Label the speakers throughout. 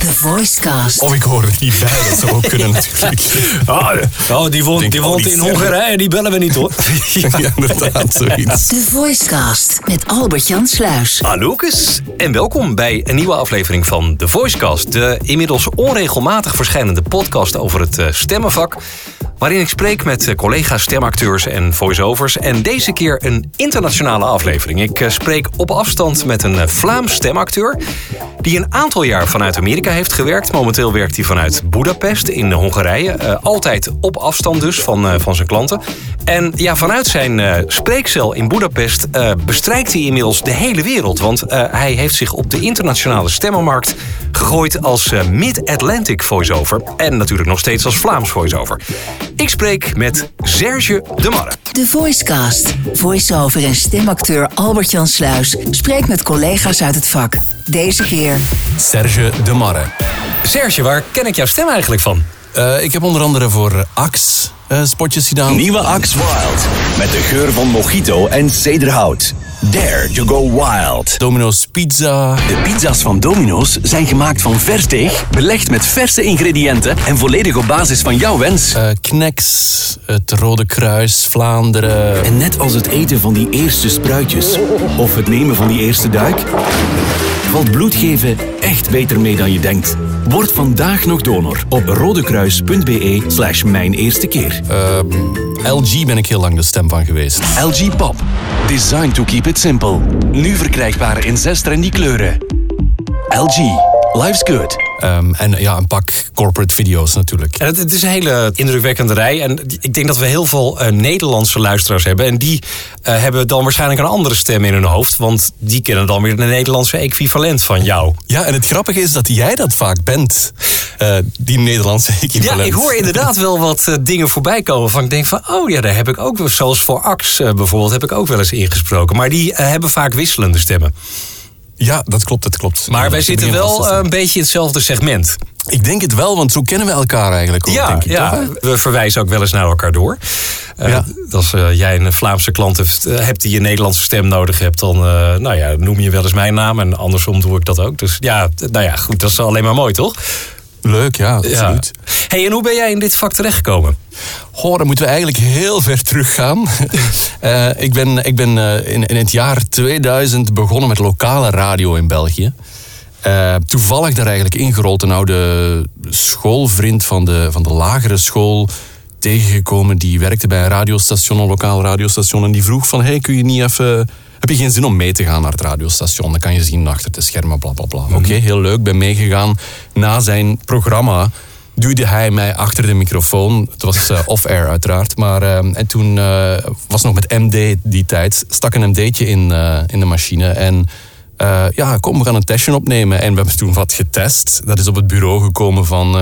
Speaker 1: The Voicecast.
Speaker 2: Of ik hoor er niet bij, dat zou ook kunnen natuurlijk.
Speaker 3: Ah, oh, die woont, die woont in. Hongarije, die bellen we niet hoor.
Speaker 2: ja, inderdaad, zoiets.
Speaker 1: The Voicecast met Albert-Jan Sluis.
Speaker 3: En welkom bij een nieuwe aflevering van The Voicecast. De inmiddels onregelmatig verschijnende podcast over het eh, stemmenvak. Waarin ik spreek met eh, collega's stemacteurs en voiceovers. En deze keer een internationale aflevering. Ik eh, spreek op afstand met een eh, Vlaams stemacteur. Die een aantal jaar vanuit Amerika heeft gewerkt. Momenteel werkt hij vanuit Budapest in Hongarije. Altijd op afstand dus van, van zijn klanten. En ja, vanuit zijn spreekcel in Budapest bestrijkt hij inmiddels de hele wereld. Want hij heeft zich op de internationale stemmenmarkt gegooid als Mid-Atlantic voiceover. En natuurlijk nog steeds als Vlaams voiceover. Ik spreek met Serge de Marre.
Speaker 1: The Voicecast. Voiceover en stemacteur Albert-Jan Sluis spreekt met collega's uit het vak. Deze keer
Speaker 2: Serge de Marre.
Speaker 3: Serge, waar ken ik jouw stem eigenlijk van?
Speaker 2: Eh, ik heb onder andere voor Axe eh, spotjes gedaan.
Speaker 4: Nieuwe Axe Wild. Met de geur van mojito en cederhout. Dare to go wild.
Speaker 2: Domino's Pizza.
Speaker 4: De pizza's van Domino's zijn gemaakt van vers deeg, belegd met verse ingrediënten en volledig op basis van jouw wens.
Speaker 2: eh Knex. Het Rode Kruis. Vlaanderen.
Speaker 4: En net als het eten van die eerste spruitjes, of het nemen van die eerste duik, valt bloed geven echt beter mee dan je denkt. Word vandaag nog donor op rodekruis.be slash mijn eerste keer.
Speaker 2: LG ben ik heel lang de stem van geweest.
Speaker 4: LG Pop. Designed to keep it simple. Nu verkrijgbaar in zes trendy kleuren. LG. Life's good.
Speaker 2: Ehm, en ja, een pak corporate video's natuurlijk.
Speaker 3: En het, het is een hele indrukwekkende rij. En ik denk dat we heel veel eh, Nederlandse luisteraars hebben. En die eh, hebben dan waarschijnlijk een andere stem in hun hoofd. Want die kennen dan weer de Nederlandse equivalent van jou.
Speaker 2: Ja, en het grappige is dat jij dat vaak bent. eh, die Nederlandse
Speaker 3: Ja,
Speaker 2: equivalent.
Speaker 3: ik hoor inderdaad wel wat dingen voorbij komen. Van ik denk van, oh ja, daar heb ik ook wel. Zoals voor Ax bijvoorbeeld, heb ik ook wel eens ingesproken. Maar die hebben vaak wisselende stemmen.
Speaker 2: Ja, dat klopt, dat klopt.
Speaker 3: Maar
Speaker 2: Ja,
Speaker 3: wij zitten wel eh, een beetje in hetzelfde segment.
Speaker 2: Ik denk het wel, want zo kennen we elkaar eigenlijk ook,
Speaker 3: Ja,
Speaker 2: denk ik.
Speaker 3: ja, we verwijzen ook wel eens naar elkaar door. Eh,
Speaker 2: Ja.
Speaker 3: Als eh, jij een Vlaamse klant hebt, hebt die een Nederlandse stem nodig hebt, dan nou ja, noem je wel eens mijn naam. En andersom doe ik dat ook. Dus ja, nou ja, goed, dat is alleen maar mooi, toch?
Speaker 2: Leuk, ja, absoluut.
Speaker 3: Hey, en hoe ben jij in dit vak terechtgekomen?
Speaker 2: Goh, dan moeten we eigenlijk heel ver teruggaan. Eh, ik ben, ik ben eh, in, in het jaar 2000 begonnen met lokale radio in België. Eh, toevallig daar eigenlijk ingerold. Een oude schoolvriend van de, van de lagere school tegengekomen. Die werkte bij een radiostation, een lokaal radiostation. En die vroeg van, hey, kun je niet even... Heb je geen zin om mee te gaan naar het radiostation? Dan kan je zien achter de schermen, bla bla bla. Oké, heel leuk, ben meegegaan. Na zijn programma duwde hij mij achter de microfoon. Het was eh, off-air uiteraard. Maar, eh, en toen eh, was nog met MD die tijd. Stak een MD'tje in, in de machine. En ja, kom, we gaan een testje opnemen. En we hebben toen wat getest. Dat is op het bureau gekomen van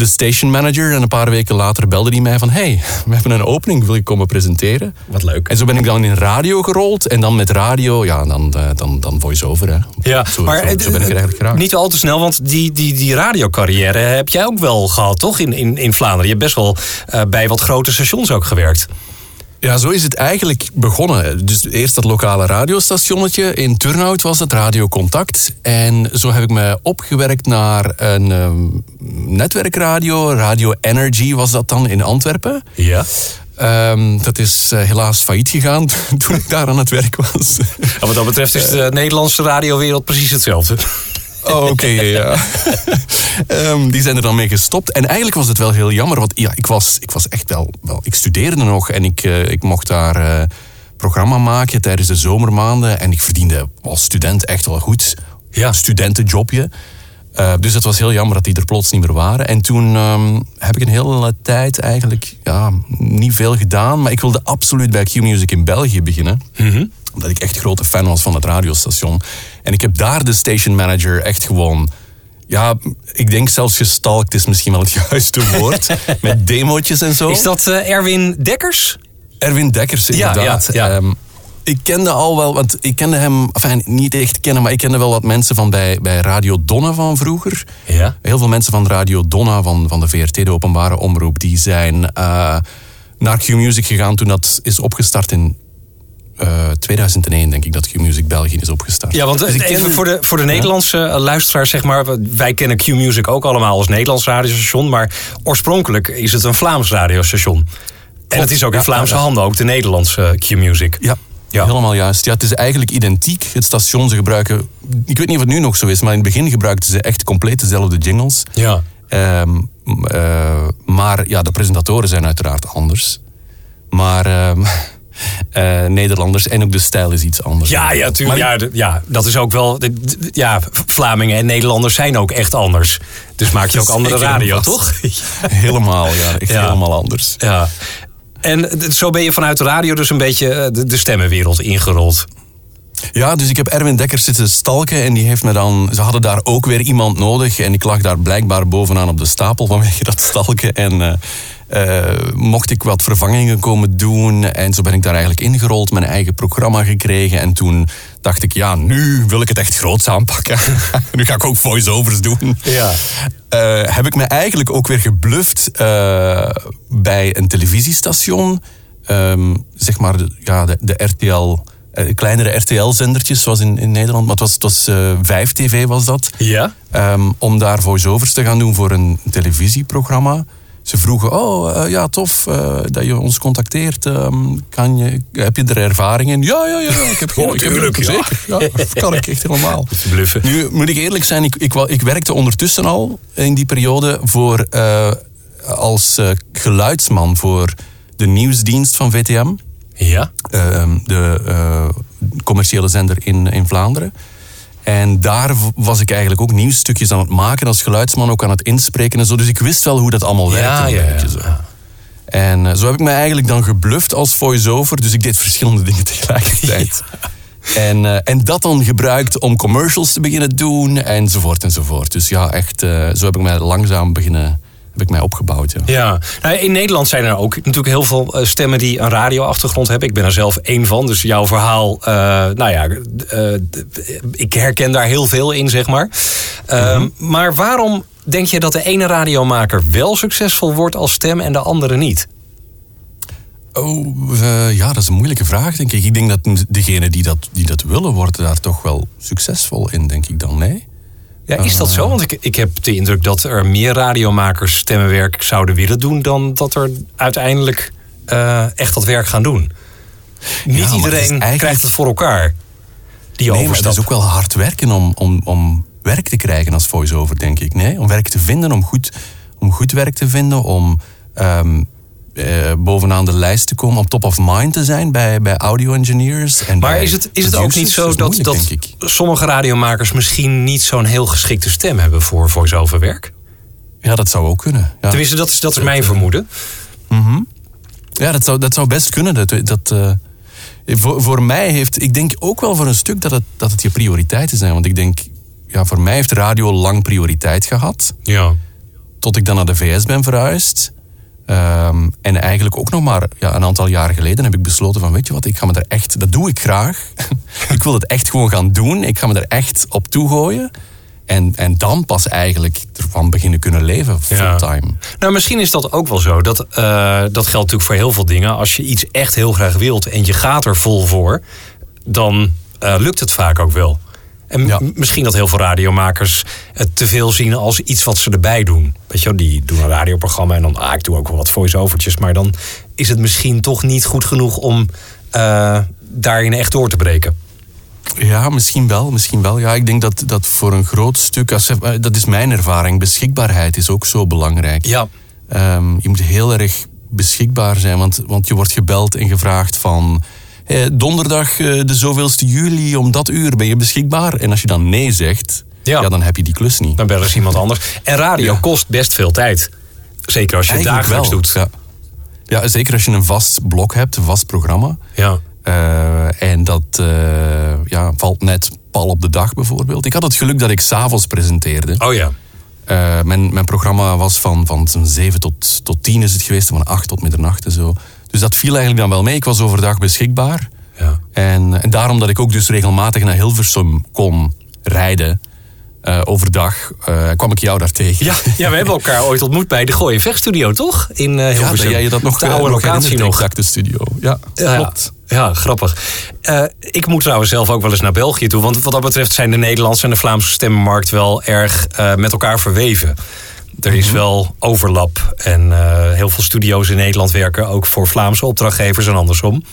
Speaker 2: de station manager. En een paar weken later belde hij mij van... hey, we hebben een opening, wil je komen presenteren?
Speaker 3: Wat leuk.
Speaker 2: En zo ben ik dan in radio gerold. En dan met radio, ja, dan, eh, dan, dan voice-over. Hè.
Speaker 3: Ja,
Speaker 2: zo,
Speaker 3: maar
Speaker 2: zo, zo ben ik er eigenlijk geraakt.
Speaker 3: niet al te snel, want die, die, die radiocarrière heb jij ook wel gehad, toch? In, in, in Vlaanderen. Je hebt best wel eh, bij wat grote stations ook gewerkt.
Speaker 2: Ja, zo is het eigenlijk begonnen. Dus eerst dat lokale radiostationnetje. In Turnhout was het Radio Contact. En zo heb ik me opgewerkt naar een ehm, netwerkradio. Radio Energy was dat dan in Antwerpen.
Speaker 3: Ja.
Speaker 2: Ehm, dat is eh, helaas failliet gegaan toen ik daar aan het werk was.
Speaker 3: Wat dat betreft is de Nederlandse radiowereld precies hetzelfde.
Speaker 2: Oh, oké, ja, ja. Ehm, die zijn er dan mee gestopt. En eigenlijk was het wel heel jammer, want ja, ik, was, ik was echt wel, wel... Ik studeerde nog en ik, eh, ik mocht daar eh, programma maken tijdens de zomermaanden. En ik verdiende als student echt wel goed.
Speaker 3: Ja.
Speaker 2: Studentenjobje. Eh, dus het was heel jammer dat die er plots niet meer waren. En toen ehm, heb ik een hele tijd eigenlijk ja, niet veel gedaan. Maar ik wilde absoluut bij Q-Music in België beginnen omdat ik echt grote fan was van het radiostation. En ik heb daar de station manager echt gewoon... Ja, ik denk zelfs gestalkt is misschien wel het juiste woord. met demootjes en zo.
Speaker 3: Is dat eh, Erwin Dekkers?
Speaker 2: Erwin Dekkers, inderdaad.
Speaker 3: ja, ja.
Speaker 2: Ehm, ik kende al wel, want ik kende hem, enfin, niet echt kennen, maar ik kende wel wat mensen van bij, bij Radio Donna van vroeger.
Speaker 3: Ja.
Speaker 2: Heel veel mensen van Radio Donna, van, van de VRT, de openbare omroep, die zijn eh, naar Q-Music gegaan toen dat is opgestart in eh, 2001 denk ik dat Q-Music België is opgestart.
Speaker 3: Ja, want
Speaker 2: Dus
Speaker 3: even voor de, voor de Nederlandse eh, luisteraars, zeg maar. Wij kennen Q-Music ook allemaal als Nederlands radiostation. Maar oorspronkelijk is het een Vlaams radiostation. En het is ook in
Speaker 2: Ja,
Speaker 3: Vlaamse
Speaker 2: ja,
Speaker 3: handen, ook de Nederlandse Q-Music.
Speaker 2: Ja,
Speaker 3: Ja.
Speaker 2: helemaal juist. Ja, het is eigenlijk identiek. Het station, ze gebruiken... Ik weet niet of het nu nog zo is, maar in het begin gebruikten ze echt compleet dezelfde jingles.
Speaker 3: Ja.
Speaker 2: Ehm, eh, maar ja, de presentatoren zijn uiteraard anders. Maar ehm, eh, Nederlanders en ook de stijl is iets anders.
Speaker 3: Ja, ja, tuurlijk.
Speaker 2: Maar
Speaker 3: Ja, dat is ook wel. Ja, Vlamingen en Nederlanders zijn ook echt anders. Dus maak je ook andere radio, toch?
Speaker 2: Helemaal, ja. Echt
Speaker 3: Ja.
Speaker 2: helemaal anders.
Speaker 3: Ja. En zo ben je vanuit de radio dus een beetje eh, de, de stemmenwereld ingerold.
Speaker 2: Ja, dus ik heb Erwin Dekkers zitten stalken en die heeft me dan... Ze hadden daar ook weer iemand nodig en ik lag daar blijkbaar bovenaan op de stapel vanwege dat stalken. En eh, mocht ik wat vervangingen komen doen en zo ben ik daar eigenlijk ingerold, mijn eigen programma gekregen. En toen dacht ik, ja, nu wil ik het echt groots aanpakken. nu ga ik ook voice-overs doen.
Speaker 3: Ja.
Speaker 2: Eh, heb ik me eigenlijk ook weer gebluft eh, bij een televisiestation. Ehm, zeg maar de, ja, de, de RTL, eh, kleinere RTL-zendertjes zoals in, in Nederland. Maar het was, het was eh, 5TV was dat.
Speaker 3: Ja?
Speaker 2: Ehm, om daar voice-overs te gaan doen voor een televisieprogramma. Ze vroegen, oh eh, ja, tof eh, dat je ons contacteert. Ehm, kan je, heb je er ervaring in? Ja, ja, ja, ik heb geen
Speaker 3: Oh,
Speaker 2: ik heb
Speaker 3: tuurlijk, ja.
Speaker 2: Zeker, ja, dat kan ik echt helemaal.
Speaker 3: Bluffen.
Speaker 2: Nu moet ik eerlijk zijn, ik, ik, ik werkte ondertussen al in die periode voor, eh, als geluidsman voor de nieuwsdienst van VTM.
Speaker 3: Ja?
Speaker 2: ehm, de commerciële zender in, in Vlaanderen. En daar was ik eigenlijk ook nieuwsstukjes aan het maken als geluidsman, ook aan het inspreken en zo. Dus ik wist wel hoe dat allemaal werkte.
Speaker 3: Ja,
Speaker 2: een
Speaker 3: ja,
Speaker 2: beetje
Speaker 3: ja.
Speaker 2: Zo. En eh, zo heb ik me eigenlijk dan gebluft als voice-over. Dus ik deed verschillende dingen tegelijkertijd. En, eh, en dat dan gebruikt om commercials te beginnen doen, enzovoort enzovoort. Dus ja, echt, eh, zo heb ik mij langzaam beginnen, heb ik mij opgebouwd. Ja.
Speaker 3: Ja, nou, in Nederland zijn er ook natuurlijk heel veel eh, stemmen die een radioachtergrond hebben. Ik ben er zelf één van, dus jouw verhaal, eh, nou ja, eh, ik herken daar heel veel in, zeg maar. Ehm, Maar waarom denk je dat de ene radiomaker wel succesvol wordt als stem en de andere niet?
Speaker 2: Oh, ja, dat is een moeilijke vraag, denk ik. Ik denk dat degenen die dat, die dat willen, worden daar toch wel succesvol in, denk ik dan. Nee?
Speaker 3: Ja, is dat zo? Want ik, ik heb de indruk dat er meer radiomakers stemmenwerk zouden willen doen dan dat er uiteindelijk eh, echt dat werk gaan doen. Niet
Speaker 2: het
Speaker 3: iedereen
Speaker 2: eigenlijk-
Speaker 3: krijgt het voor elkaar. Die
Speaker 2: Nee, maar het is ook wel hard werken om, om, om werk te krijgen als voice-over, denk ik. Nee? Om werk te vinden, om goed, om goed werk te vinden, om ehm, eh, bovenaan de lijst te komen, om top of mind te zijn bij, bij audio-engineers. en
Speaker 3: Maar is het, is het ook niet zo dat,
Speaker 2: moeilijk,
Speaker 3: dat sommige radiomakers misschien niet zo'n heel geschikte stem hebben voor voice-over werk?
Speaker 2: Ja, dat zou ook kunnen. Ja.
Speaker 3: Tenminste, dat is, dat is mijn vermoeden.
Speaker 2: Ja, dat zou, dat zou best kunnen. Dat, dat, eh, voor, voor mij heeft, ik denk ook wel voor een stuk dat het, dat het je prioriteiten zijn. Want ik denk, ja, voor mij heeft radio lang prioriteit gehad.
Speaker 3: Ja.
Speaker 2: Tot ik dan naar de VS ben verhuisd. Ehm, en eigenlijk ook nog maar ja, een aantal jaren geleden heb ik besloten van, weet je wat, ik ga me er echt, dat doe ik graag. ik wil het echt gewoon gaan doen. Ik ga me er echt op toegooien. En, en dan pas eigenlijk ervan beginnen kunnen leven,
Speaker 3: Ja.
Speaker 2: fulltime.
Speaker 3: Nou, misschien is dat ook wel zo. Dat, eh, dat geldt natuurlijk voor heel veel dingen. Als je iets echt heel graag wilt en je gaat er vol voor, dan eh, lukt het vaak ook wel. En
Speaker 2: Ja.
Speaker 3: misschien dat heel veel radiomakers het te veel zien als iets wat ze erbij doen. Weet je wel, die doen een radioprogramma en dan, ah, ik doe ook wel wat voice-overtjes. Maar dan is het misschien toch niet goed genoeg om eh, daarin echt door te breken.
Speaker 2: Ja, misschien wel. Misschien wel. Ja, ik denk dat, dat voor een groot stuk, als, eh, dat is mijn ervaring, beschikbaarheid is ook zo belangrijk.
Speaker 3: Ja.
Speaker 2: Ehm, je moet heel erg beschikbaar zijn, want, want je wordt gebeld en gevraagd van... eh, donderdag eh, de zoveelste juli om dat uur ben je beschikbaar. En als je dan nee zegt,
Speaker 3: Ja.
Speaker 2: ja. dan heb je die klus niet.
Speaker 3: Dan bellen ze iemand anders. En radio
Speaker 2: Ja.
Speaker 3: kost best veel tijd. Zeker als je het dagelijks
Speaker 2: wel,
Speaker 3: doet.
Speaker 2: Ja. ja, zeker als je een vast blok hebt, een vast programma.
Speaker 3: Ja.
Speaker 2: Eh, en dat eh, ja, valt net pal op de dag bijvoorbeeld. Ik had het geluk dat ik s'avonds presenteerde.
Speaker 3: Oh ja.
Speaker 2: Eh, mijn, mijn programma was van, van zo'n 7 tot, tot 10 is het geweest, van 8 tot middernacht en zo. Dus dat viel eigenlijk dan wel mee. Ik was overdag beschikbaar.
Speaker 3: Ja.
Speaker 2: En, en daarom dat ik ook dus regelmatig naar Hilversum kon rijden, eh, overdag eh, kwam ik jou daar tegen.
Speaker 3: Ja, ja, we hebben elkaar ooit ontmoet bij de Gooi Vechtstudio, toch? In uh,
Speaker 2: ja,
Speaker 3: Hilversum.
Speaker 2: dat jij je dat nog
Speaker 3: de oude
Speaker 2: eh,
Speaker 3: locatie nog.
Speaker 2: exact de studio. Ja,
Speaker 3: Ja,
Speaker 2: klopt.
Speaker 3: Ja, grappig. Eh, ik moet trouwens zelf ook wel eens naar België toe. Want wat dat betreft zijn de Nederlandse en de Vlaamse stemmenmarkt wel erg eh, met elkaar verweven. Er is wel overlap. En eh, heel veel studio's in Nederland werken ook voor Vlaamse opdrachtgevers en andersom.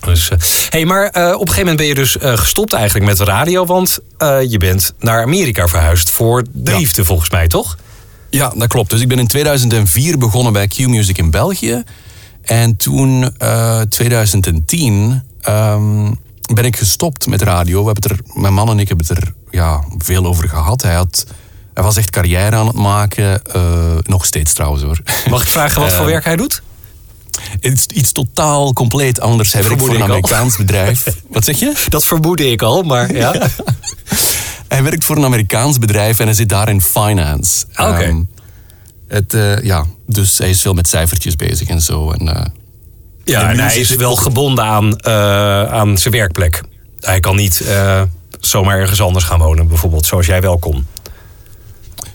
Speaker 3: Dus, eh, hey, maar eh, op een gegeven moment ben je dus gestopt eigenlijk met de radio. Want je bent naar Amerika verhuisd voor de
Speaker 2: Ja.
Speaker 3: liefde, volgens mij, toch?
Speaker 2: Ja, dat klopt. Dus ik ben in 2004 begonnen bij Q-Music in België. En toen, eh 2010, ehm, ben ik gestopt met radio. We hebben het er, mijn man en ik hebben het er ja, veel over gehad. Hij, had, hij was echt carrière aan het maken. eh, nog steeds trouwens hoor.
Speaker 3: Mag ik vragen wat voor
Speaker 2: Eh,
Speaker 3: werk hij doet?
Speaker 2: iets, iets totaal compleet anders. Hij werkt voor een
Speaker 3: al.
Speaker 2: Amerikaans bedrijf. Wat zeg je?
Speaker 3: Dat vermoedde ik al, maar ja.
Speaker 2: Hij werkt voor een Amerikaans bedrijf en hij zit daar in finance.
Speaker 3: Oké.
Speaker 2: Ehm, het, eh, ja, dus hij is veel met cijfertjes bezig en zo. En, eh,
Speaker 3: Ja,
Speaker 2: En
Speaker 3: hij is wel
Speaker 2: ook-
Speaker 3: gebonden aan, aan zijn werkplek. Hij kan niet zomaar ergens anders gaan wonen, bijvoorbeeld, zoals jij wel kon.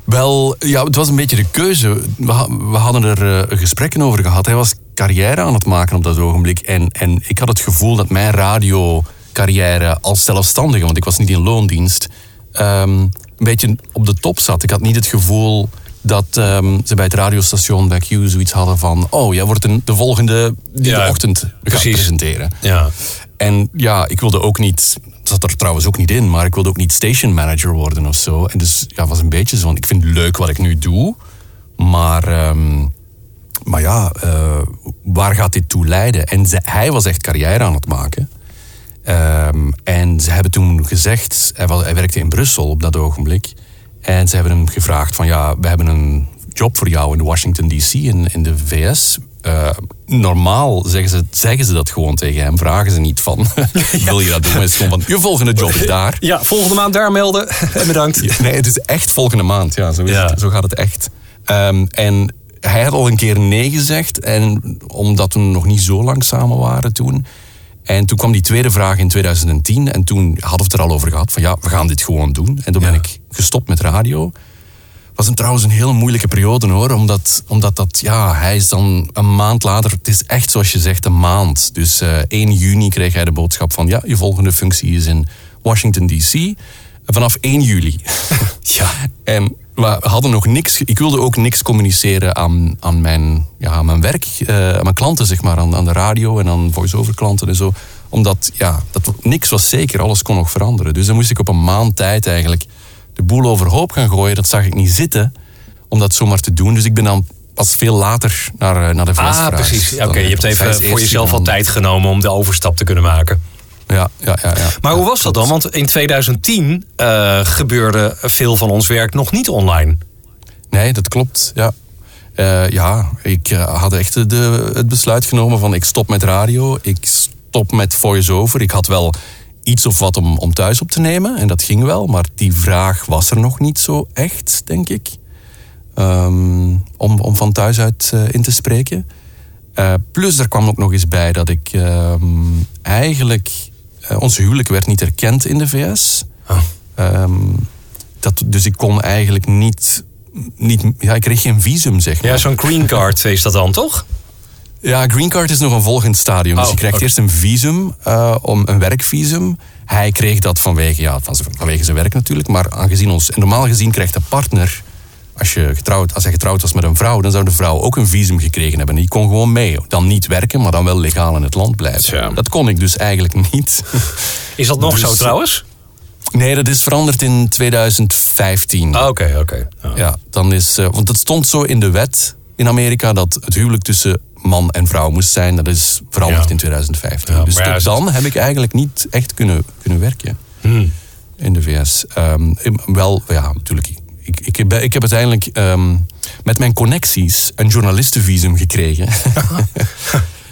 Speaker 2: Wel, ja, het was een beetje de keuze. We, we hadden er eh, gesprekken over gehad. Hij was carrière aan het maken op dat ogenblik. En, en ik had het gevoel dat mijn radiocarrière als zelfstandige, want ik was niet in loondienst, ehm, een beetje op de top zat. Ik had niet het gevoel dat ehm, ze bij het radiostation bij Q zoiets hadden van... oh, jij wordt een, de volgende die
Speaker 3: Ja,
Speaker 2: de ochtend gaat
Speaker 3: precies.
Speaker 2: presenteren.
Speaker 3: Ja.
Speaker 2: En ja, ik wilde ook niet, zat er trouwens ook niet in, maar ik wilde ook niet station manager worden of zo. En dus ja, was een beetje zo van, ik vind het leuk wat ik nu doe, maar, ehm, maar ja, eh, waar gaat dit toe leiden? En hij was echt carrière aan het maken. Ehm, en ze hebben toen gezegd, hij, hij werkte in Brussel op dat ogenblik. En ze hebben hem gevraagd van ja, we hebben een job voor jou in Washington DC in, in de VS. Eh, normaal zeggen ze, zeggen ze dat gewoon tegen hem. Vragen ze niet van, wil je dat doen? Maar Het is gewoon van, je volgende job is daar.
Speaker 3: ja, volgende maand daar melden. En bedankt.
Speaker 2: Nee, het is echt volgende maand. Ja, zo, is
Speaker 3: Ja.
Speaker 2: Het, zo gaat het echt. Ehm, en hij had al een keer nee gezegd. En omdat we nog niet zo lang samen waren toen. En toen kwam die tweede vraag in 2010. En toen hadden we het er al over gehad. Van ja, we gaan dit gewoon doen. En toen ben ik gestopt met radio. Was een, trouwens een hele moeilijke periode hoor. Omdat, omdat dat, ja, hij is dan een maand later. Het is echt zoals je zegt, een maand. Dus eh 1 juni kreeg hij de boodschap van ja, je volgende functie is in Washington DC. Vanaf 1 juli.
Speaker 3: Ja.
Speaker 2: En we hadden nog niks. Ik wilde ook niks communiceren aan, aan, mijn, ja, aan mijn werk, eh, aan mijn klanten, zeg maar, aan, aan de radio en aan voice-over klanten en zo. Omdat ja, dat, niks was zeker, alles kon nog veranderen. Dus dan moest ik op een maand tijd eigenlijk de boel overhoop gaan gooien. Dat zag ik niet zitten om dat zomaar te doen. Dus ik ben dan pas veel later naar, eh, naar de VS
Speaker 3: Ah, precies. Oké, je hebt even voor jezelf al tijd genomen om de overstap te kunnen maken.
Speaker 2: Ja, ja, ja, ja.
Speaker 3: Maar hoe was dat dan? Want in 2010 eh, gebeurde veel van ons werk nog niet online.
Speaker 2: Nee, dat klopt. Ja, Eh, ja ik had echt de, het besluit genomen van ik stop met radio, ik stop met voice-over. Ik had wel iets of wat om, om thuis op te nemen en dat ging wel, maar die vraag was er nog niet zo echt, denk ik. Ehm, om, om van thuis uit eh, in te spreken. Eh, plus er kwam ook nog eens bij dat ik ehm, eigenlijk... eh, ons huwelijk werd niet erkend in de VS.
Speaker 3: Oh.
Speaker 2: Ehm, dat, dus ik kon eigenlijk niet, niet... Ja, ik kreeg geen visum, zeg maar.
Speaker 3: Ja, zo'n green card is dat dan, toch?
Speaker 2: Ja, green card is nog een volgend stadium. Dus
Speaker 3: Oh,
Speaker 2: je krijgt eerst een visum, eh, om een werkvisum. Hij kreeg dat vanwege, ja, vanwege zijn werk natuurlijk. Maar aangezien ons, en normaal gezien krijgt de partner, als, je getrouwd, als hij getrouwd was met een vrouw, dan zou de vrouw ook een visum gekregen hebben. Die kon gewoon mee. Dan niet werken, maar dan wel legaal in het land blijven.
Speaker 3: Tja.
Speaker 2: Dat kon ik dus eigenlijk niet.
Speaker 3: Is dat nog
Speaker 2: Dus-
Speaker 3: zo trouwens?
Speaker 2: Nee, dat is veranderd in 2015.
Speaker 3: Ah, Oké, oké. Ja.
Speaker 2: Ja, dan is, eh, want het stond zo in de wet in Amerika dat het huwelijk tussen man en vrouw moest zijn. Dat is veranderd
Speaker 3: Ja.
Speaker 2: in 2015.
Speaker 3: Ja,
Speaker 2: dus tot
Speaker 3: het-
Speaker 2: dan heb ik eigenlijk niet echt kunnen, kunnen werken
Speaker 3: Hmm.
Speaker 2: in de VS. Ehm, wel, ja, natuurlijk. Ik, ik, heb, ik heb uiteindelijk ehm, met mijn connecties een journalistenvisum gekregen.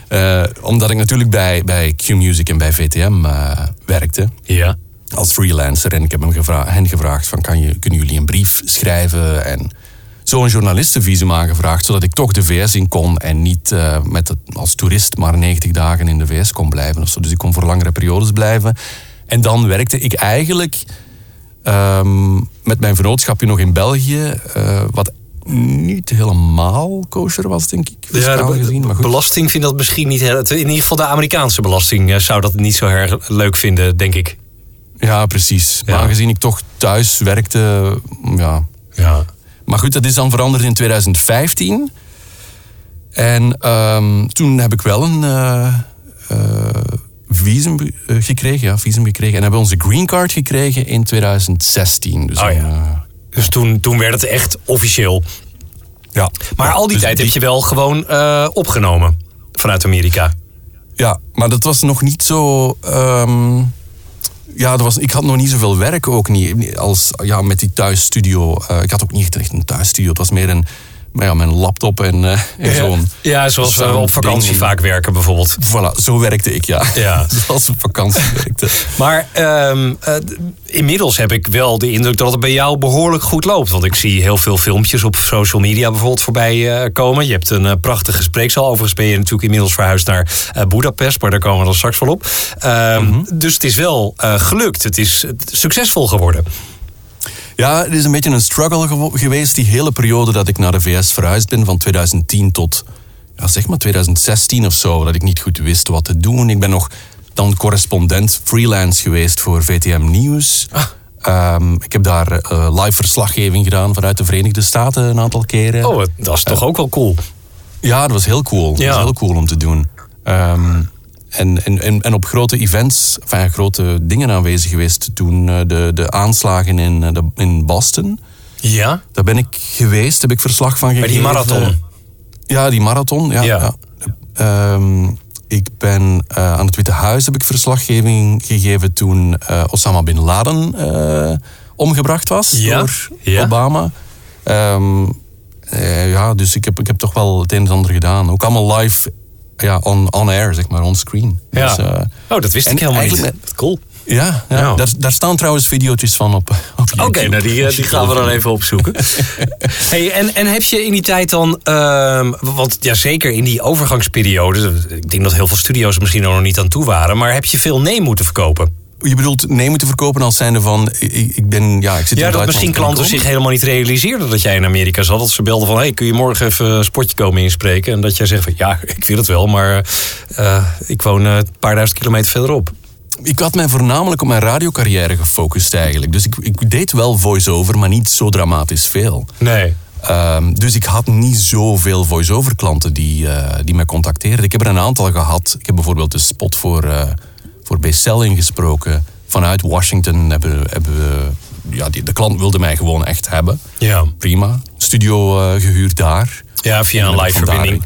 Speaker 2: Eh, omdat ik natuurlijk bij, bij Q-Music en bij VTM eh, werkte
Speaker 3: Ja.
Speaker 2: als freelancer. En ik heb hem gevra- hen gevraagd van, kan je, kunnen jullie een brief schrijven? En zo een journalistenvisum aangevraagd, zodat ik toch de VS in kon en niet eh, met het, als toerist maar 90 dagen in de VS kon blijven. Of zo. Dus ik kon voor langere periodes blijven. En dan werkte ik eigenlijk ehm, met mijn vernootschapje nog in België. eh, wat niet helemaal kosher was, denk ik.
Speaker 3: de,
Speaker 2: gezien, maar goed.
Speaker 3: belasting vindt dat misschien niet... In ieder geval de Amerikaanse belasting eh, zou dat niet zo erg leuk vinden, denk ik.
Speaker 2: Ja, precies.
Speaker 3: Ja.
Speaker 2: Maar aangezien ik toch thuis werkte, ja.
Speaker 3: Ja.
Speaker 2: Maar goed, dat is dan veranderd in 2015. En ehm, toen heb ik wel een eh, eh, visum eh, gekregen. Ja, visum gekregen. En hebben we onze green card gekregen in 2016. Dus
Speaker 3: Oh ja. Dus toen, toen werd het echt officieel.
Speaker 2: ja.
Speaker 3: Maar
Speaker 2: Ja,
Speaker 3: al die
Speaker 2: dus
Speaker 3: tijd heb je wel gewoon opgenomen vanuit Amerika.
Speaker 2: Ja, maar dat was nog niet zo. ehm, ja, dat was, ik had nog niet zoveel werk ook niet. Als, ja, met die thuisstudio. Eh, ik had ook niet echt een thuisstudio. Het was meer een, ja, mijn laptop en, eh, en zo'n.
Speaker 3: Ja, zoals we op vakantie
Speaker 2: ding.
Speaker 3: vaak werken bijvoorbeeld.
Speaker 2: Voilà, zo werkte ik, ja.
Speaker 3: Ja.
Speaker 2: Zoals op vakantie werkte.
Speaker 3: Maar ehm, eh, inmiddels heb ik wel de indruk dat het bij jou behoorlijk goed loopt. Want ik zie heel veel filmpjes op social media bijvoorbeeld voorbij eh, komen. Je hebt een prachtige spreekzaal. Overigens ben je natuurlijk inmiddels verhuisd naar Budapest. Maar daar komen we dan straks wel op. Ehm, Dus het is wel gelukt. Het is succesvol geworden.
Speaker 2: Ja, het is een beetje een struggle geweest, die hele periode dat ik naar de VS verhuisd ben, van 2010 tot, ja, zeg maar 2016 of zo, dat ik niet goed wist wat te doen. Ik ben nog dan correspondent freelance geweest voor VTM Nieuws. Ehm, ik heb daar eh, live verslaggeving gedaan vanuit de Verenigde Staten een aantal keren.
Speaker 3: Oh, dat is toch ook wel cool.
Speaker 2: Ja, dat was heel cool. Dat
Speaker 3: Ja.
Speaker 2: was heel cool om te doen. Ehm, en, en, en, op grote events, enfin, grote dingen aanwezig geweest toen eh, de, de aanslagen in, eh, de, in Boston.
Speaker 3: Ja?
Speaker 2: Daar ben ik geweest, heb ik verslag van
Speaker 3: Bij
Speaker 2: gegeven.
Speaker 3: die marathon.
Speaker 2: Ja, die marathon. Ja,
Speaker 3: Ja.
Speaker 2: ja. Ehm, ik ben eh, aan het Witte Huis heb ik verslaggeving gegeven toen Osama Bin Laden omgebracht was
Speaker 3: Ja,
Speaker 2: door
Speaker 3: ja.
Speaker 2: Obama. Ehm, eh, ja, dus ik heb, ik heb toch wel het een en ander gedaan. Ook allemaal live, ja, on, on air, zeg maar, on screen.
Speaker 3: Ja.
Speaker 2: Dus, eh,
Speaker 3: oh, dat wist ik helemaal niet. Cool.
Speaker 2: ja, ja,
Speaker 3: Ja.
Speaker 2: Daar, daar staan trouwens video's van op, op
Speaker 3: Oké, nou die, eh, die gaan we dan even opzoeken. hey, en, en heb je in die tijd dan, ehm, want ja, zeker in die overgangsperiode, ik denk dat heel veel studio's misschien er nog niet aan toe waren, maar heb je veel nee moeten verkopen?
Speaker 2: Je bedoelt nee moeten verkopen als zijnde van... Ik, ik ben, ja, ik zit in
Speaker 3: Ja, dat misschien klanten zich helemaal niet realiseerden dat jij in Amerika zat. Dat ze belden van, hey, kun je morgen even een spotje komen inspreken? En dat jij zegt van, ja, ik wil het wel, maar eh, ik woon eh, een paar duizend kilometer verderop.
Speaker 2: Ik had mij voornamelijk op mijn radiocarrière gefocust eigenlijk. Dus ik, ik deed wel voice-over, maar niet zo dramatisch veel.
Speaker 3: Nee.
Speaker 2: Ehm, dus ik had niet zoveel voice-over klanten die, eh, die mij contacteerden. Ik heb er een aantal gehad. Ik heb bijvoorbeeld de spot voor, voor BCL ingesproken. Vanuit Washington hebben, hebben we... Ja, die, de klant wilde mij gewoon echt hebben.
Speaker 3: Ja.
Speaker 2: Prima. Studio eh, gehuurd daar.
Speaker 3: Ja, via
Speaker 2: En
Speaker 3: een live verbinding.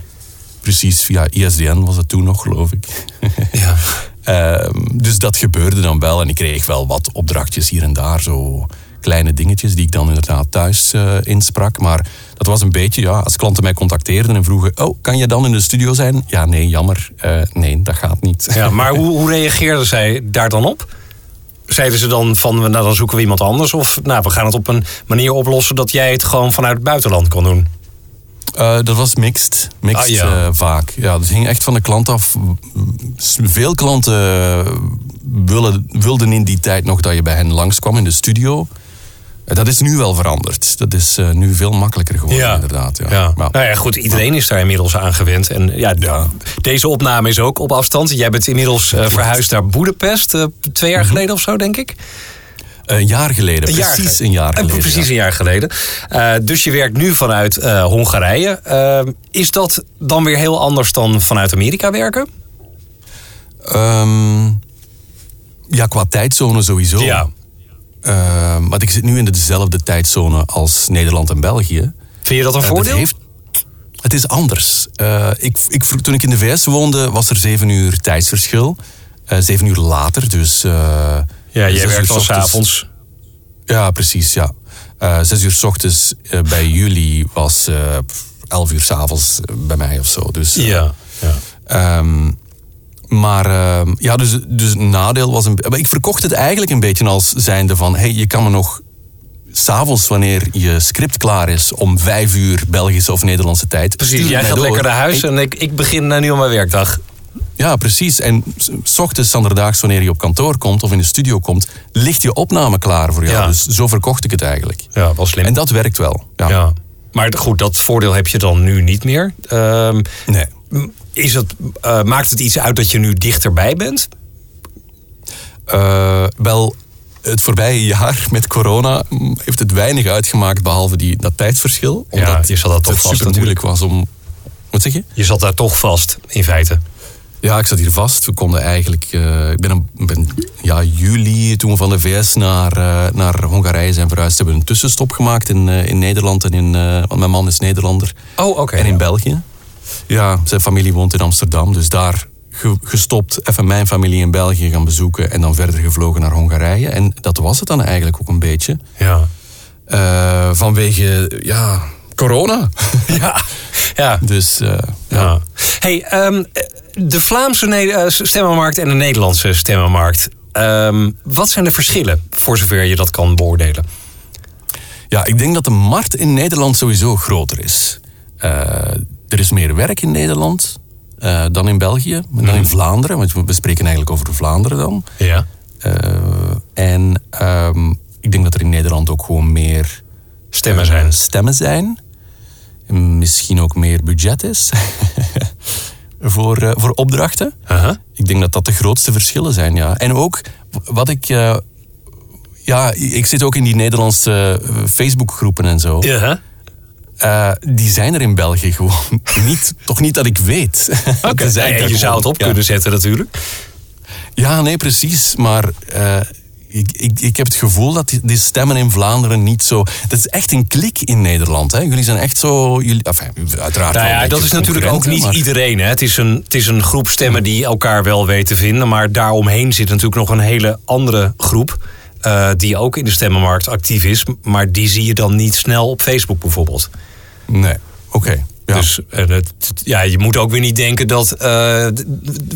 Speaker 2: Precies, via ISDN was het toen nog, geloof ik.
Speaker 3: Ja.
Speaker 2: Ehm, dus dat gebeurde dan wel. En ik kreeg wel wat opdrachtjes hier en daar. Zo kleine dingetjes die ik dan inderdaad thuis eh, insprak. Maar dat was een beetje, ja, als klanten mij contacteerden en vroegen... Oh, kan je dan in de studio zijn? Ja, nee, jammer. Eh, nee, dat gaat niet.
Speaker 3: Ja, maar hoe, hoe reageerden zij daar dan op? Zeiden ze dan van, nou dan zoeken we iemand anders? Of nou, we gaan het op een manier oplossen dat jij het gewoon vanuit het buitenland kon doen?
Speaker 2: Eh, dat was mixed. Mixed
Speaker 3: Ah, ja.
Speaker 2: vaak. Ja, dat hing echt van de klant af. Veel klanten willen, wilden in die tijd nog dat je bij hen langskwam in de studio. Eh, Dat is nu wel veranderd. Dat is eh, nu veel makkelijker geworden, inderdaad. Ja.
Speaker 3: Ja.
Speaker 2: Maar-
Speaker 3: Nou ja, goed, iedereen is daar inmiddels aan gewend. En ja, de- deze opname is ook op afstand. Jij bent inmiddels eh, verhuisd naar Boedapest, twee jaar geleden of zo, denk ik.
Speaker 2: Een jaar geleden,
Speaker 3: Een
Speaker 2: precies een jaar geleden.
Speaker 3: Precies een jaar geleden. Dus je werkt nu vanuit Hongarije. Is dat dan weer heel anders dan vanuit Amerika werken?
Speaker 2: Ehm, ja, qua tijdzone sowieso.
Speaker 3: Ja.
Speaker 2: Ehm, want ik zit nu in dezelfde tijdzone als Nederland en België.
Speaker 3: Vind je dat een
Speaker 2: Eh,
Speaker 3: voordeel?
Speaker 2: dat heeft- het is anders. Eh, ik, ik, toen ik in de VS woonde, was er zeven uur tijdsverschil. Eh, zeven uur later, dus...
Speaker 3: ja, jij werkt al s'avonds.
Speaker 2: Ja, precies, ja. Zes uur s ochtends bij jullie was elf uur s'avonds bij mij of zo. Dus,
Speaker 3: Ja. ja.
Speaker 2: Ehm, maar ehm, ja, dus, dus het nadeel was een. maar Ik verkocht het eigenlijk een beetje als zijnde van: hey, je kan me nog s'avonds, wanneer je script klaar is, om vijf uur Belgische of Nederlandse tijd.
Speaker 3: Precies, jij gaat
Speaker 2: door.
Speaker 3: lekker naar huis
Speaker 2: En-
Speaker 3: en ik, ik begin nu aan mijn werkdag.
Speaker 2: Ja, precies. En s- ochtends, anderdaags, wanneer je op kantoor komt of in de studio komt, ligt je opname klaar voor jou.
Speaker 3: Ja.
Speaker 2: Dus zo verkocht ik het eigenlijk.
Speaker 3: Ja, wel slim.
Speaker 2: En dat werkt wel. Ja.
Speaker 3: ja. Maar goed, dat voordeel heb je dan nu niet meer. Ehm,
Speaker 2: Nee.
Speaker 3: Is het, eh, maakt het iets uit dat je nu dichterbij bent?
Speaker 2: Eh, wel, het voorbije jaar met corona heeft het weinig uitgemaakt, behalve die, dat tijdsverschil.
Speaker 3: Ja,
Speaker 2: Omdat
Speaker 3: je zat dat toch
Speaker 2: het
Speaker 3: vast
Speaker 2: super moeilijk was om... Wat zeg je?
Speaker 3: Je zat daar toch vast, in feite.
Speaker 2: Ja, ik zat hier vast. We konden eigenlijk... eh, ik ben, een, ben ja, juli, toen we van de VS naar, naar Hongarije zijn verhuisd, hebben we een tussenstop gemaakt in, in Nederland. En in, want mijn man is Nederlander.
Speaker 3: Oh, oké.
Speaker 2: en in
Speaker 3: ja.
Speaker 2: België. Ja, zijn familie woont in Amsterdam. Dus daar ge- gestopt, even mijn familie in België gaan bezoeken. En dan verder gevlogen naar Hongarije. En dat was het dan eigenlijk ook een beetje.
Speaker 3: Ja.
Speaker 2: Eh, vanwege, ja, corona.
Speaker 3: Ja. ja.
Speaker 2: dus eh, ja.
Speaker 3: Ja. Hey, ehm, de Vlaamse eh, stemmenmarkt en de Nederlandse stemmenmarkt. Ehm, wat zijn de verschillen, voor zover je dat kan beoordelen?
Speaker 2: Ja, ik denk dat de markt in Nederland sowieso groter is. Eh, er is meer werk in Nederland eh, dan in België, dan in Vlaanderen. Want we spreken eigenlijk over Vlaanderen dan.
Speaker 3: Ja.
Speaker 2: Eh, en ehm, ik denk dat er in Nederland ook gewoon meer
Speaker 3: Stemmen zijn.
Speaker 2: stemmen zijn. En misschien ook meer budget is voor, voor opdrachten.
Speaker 3: Aha.
Speaker 2: Ik denk dat dat de grootste verschillen zijn, ja. En ook wat ik. ja, ik zit ook in die Nederlandse Facebookgroepen en zo.
Speaker 3: Ja.
Speaker 2: Eh, die zijn er in België gewoon niet. Toch niet dat ik weet.
Speaker 3: Je zou het op
Speaker 2: ja.
Speaker 3: kunnen zetten natuurlijk.
Speaker 2: Ja, nee, precies. Maar eh, ik, ik, ik heb het gevoel dat die, die stemmen in Vlaanderen niet zo... Dat is echt een klik in Nederland. Hè? Jullie zijn echt zo... Jullie, enfin, uiteraard
Speaker 3: Nou ja, dat is natuurlijk ook niet
Speaker 2: maar-
Speaker 3: iedereen. Hè. Het, is een, het is een groep stemmen die elkaar wel weet te vinden. Maar daaromheen zit natuurlijk nog een hele andere groep. eh, die ook in de stemmenmarkt actief is. Maar die zie je dan niet snel op Facebook bijvoorbeeld.
Speaker 2: Nee, oké. Ja.
Speaker 3: Dus het, ja, je moet ook weer niet denken dat eh,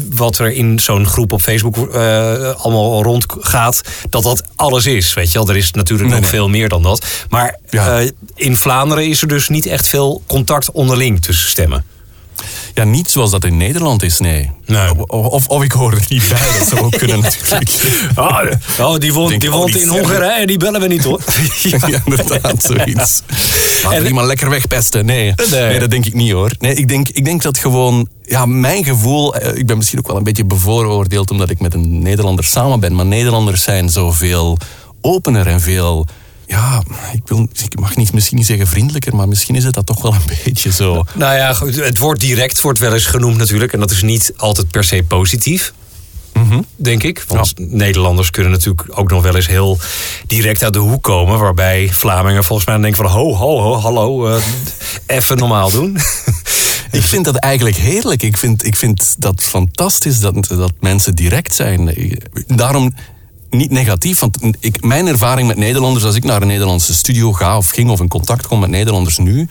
Speaker 3: wat er in zo'n groep op Facebook eh, allemaal rondgaat, dat dat alles is. Weet je wel, er is natuurlijk
Speaker 2: Nee,
Speaker 3: nog
Speaker 2: nee.
Speaker 3: veel meer dan dat. Maar
Speaker 2: Ja.
Speaker 3: in Vlaanderen is er dus niet echt veel contact onderling tussen stemmen.
Speaker 2: Ja, niet zoals dat in Nederland is, nee.
Speaker 3: Nee.
Speaker 2: Of, of, of ik hoor er niet bij, dat zou ook kunnen natuurlijk.
Speaker 3: Oh die woont,
Speaker 2: Denk,
Speaker 3: die woont
Speaker 2: die
Speaker 3: in. Hongarije, die bellen we niet hoor.
Speaker 2: Ja, inderdaad, zoiets. Laat
Speaker 3: En-
Speaker 2: iemand lekker wegpesten. Nee.
Speaker 3: Nee.
Speaker 2: nee, dat denk ik niet hoor. Nee, ik denk, ik denk dat gewoon... Ja, mijn gevoel... eh, Ik ben misschien ook wel een beetje bevooroordeeld omdat ik met een Nederlander samen ben. Maar Nederlanders zijn zoveel opener en veel... Ja, ik, wil, ik mag niet, misschien niet zeggen vriendelijker, maar misschien is het dat toch wel een beetje zo.
Speaker 3: Nou ja, het woord direct wordt wel eens genoemd natuurlijk. En dat is niet altijd per se positief. Denk ik. Want Nederlanders kunnen natuurlijk ook nog wel eens heel direct uit de hoek komen. Waarbij Vlamingen volgens mij denken van... Ho, ho, ho, hallo, eh, even normaal doen.
Speaker 2: Ik vind dat eigenlijk heerlijk. Ik vind, ik vind dat fantastisch dat, dat mensen direct zijn. Daarom niet negatief, want ik, mijn ervaring met Nederlanders, als ik naar een Nederlandse studio ga of ging of in contact kom met Nederlanders nu,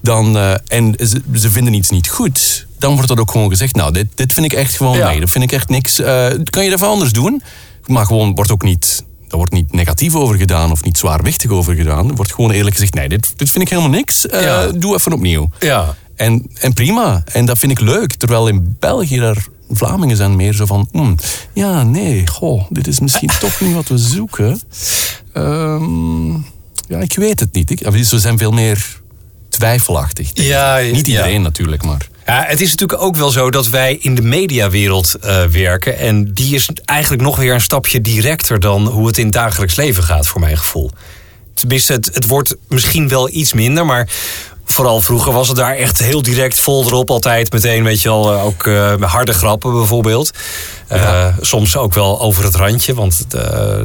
Speaker 2: dan, eh, en ze, ze vinden iets niet goed, dan wordt er ook gewoon gezegd, nou, dit, dit vind ik echt gewoon,
Speaker 3: Ja.
Speaker 2: nee, dat vind ik echt niks. Eh, kan je dat anders doen? Maar gewoon wordt ook niet, daar wordt niet negatief over gedaan of niet zwaarwichtig over gedaan. Er wordt gewoon eerlijk gezegd, nee, dit, dit vind ik helemaal niks. Eh,
Speaker 3: Ja.
Speaker 2: Doe even opnieuw.
Speaker 3: Ja.
Speaker 2: En, en prima. En dat vind ik leuk. Terwijl in België daar Vlamingen zijn meer zo van... "Hmm, ja, nee, goh, dit is misschien toch niet wat we zoeken. Ehm, ja, ik weet het niet. Ik, ze zijn veel meer twijfelachtig.
Speaker 3: Ja,
Speaker 2: niet
Speaker 3: ja.
Speaker 2: iedereen natuurlijk, maar...
Speaker 3: Ja, het is natuurlijk ook wel zo dat wij in de mediawereld eh, werken. En die is eigenlijk nog weer een stapje directer dan hoe het in het dagelijks leven gaat, voor mijn gevoel. Tenminste, het, het wordt misschien wel iets minder, maar vooral vroeger was het daar echt heel direct vol erop. Altijd meteen, weet je wel, eh, ook eh, harde grappen bijvoorbeeld. Eh, soms ook wel over het randje, want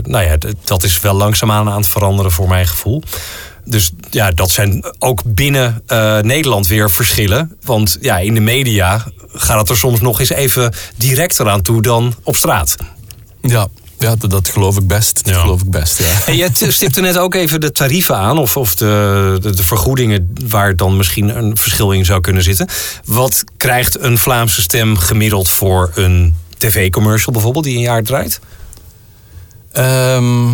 Speaker 3: nou ja, dat is wel langzaamaan aan het veranderen voor mijn gevoel. Dus ja, dat zijn ook binnen Nederland weer verschillen. Want ja, in de media gaat het er soms nog eens even directer aan toe dan op straat.
Speaker 2: Ja, ja dat, dat geloof ik best. Dat
Speaker 3: Ja.
Speaker 2: geloof ik best, ja.
Speaker 3: En je stipte net ook even de tarieven aan, of, of de, de, de vergoedingen waar dan misschien een verschil in zou kunnen zitten. Wat krijgt een Vlaamse stem gemiddeld voor een tv-commercial bijvoorbeeld, die een jaar draait?
Speaker 2: Ehm,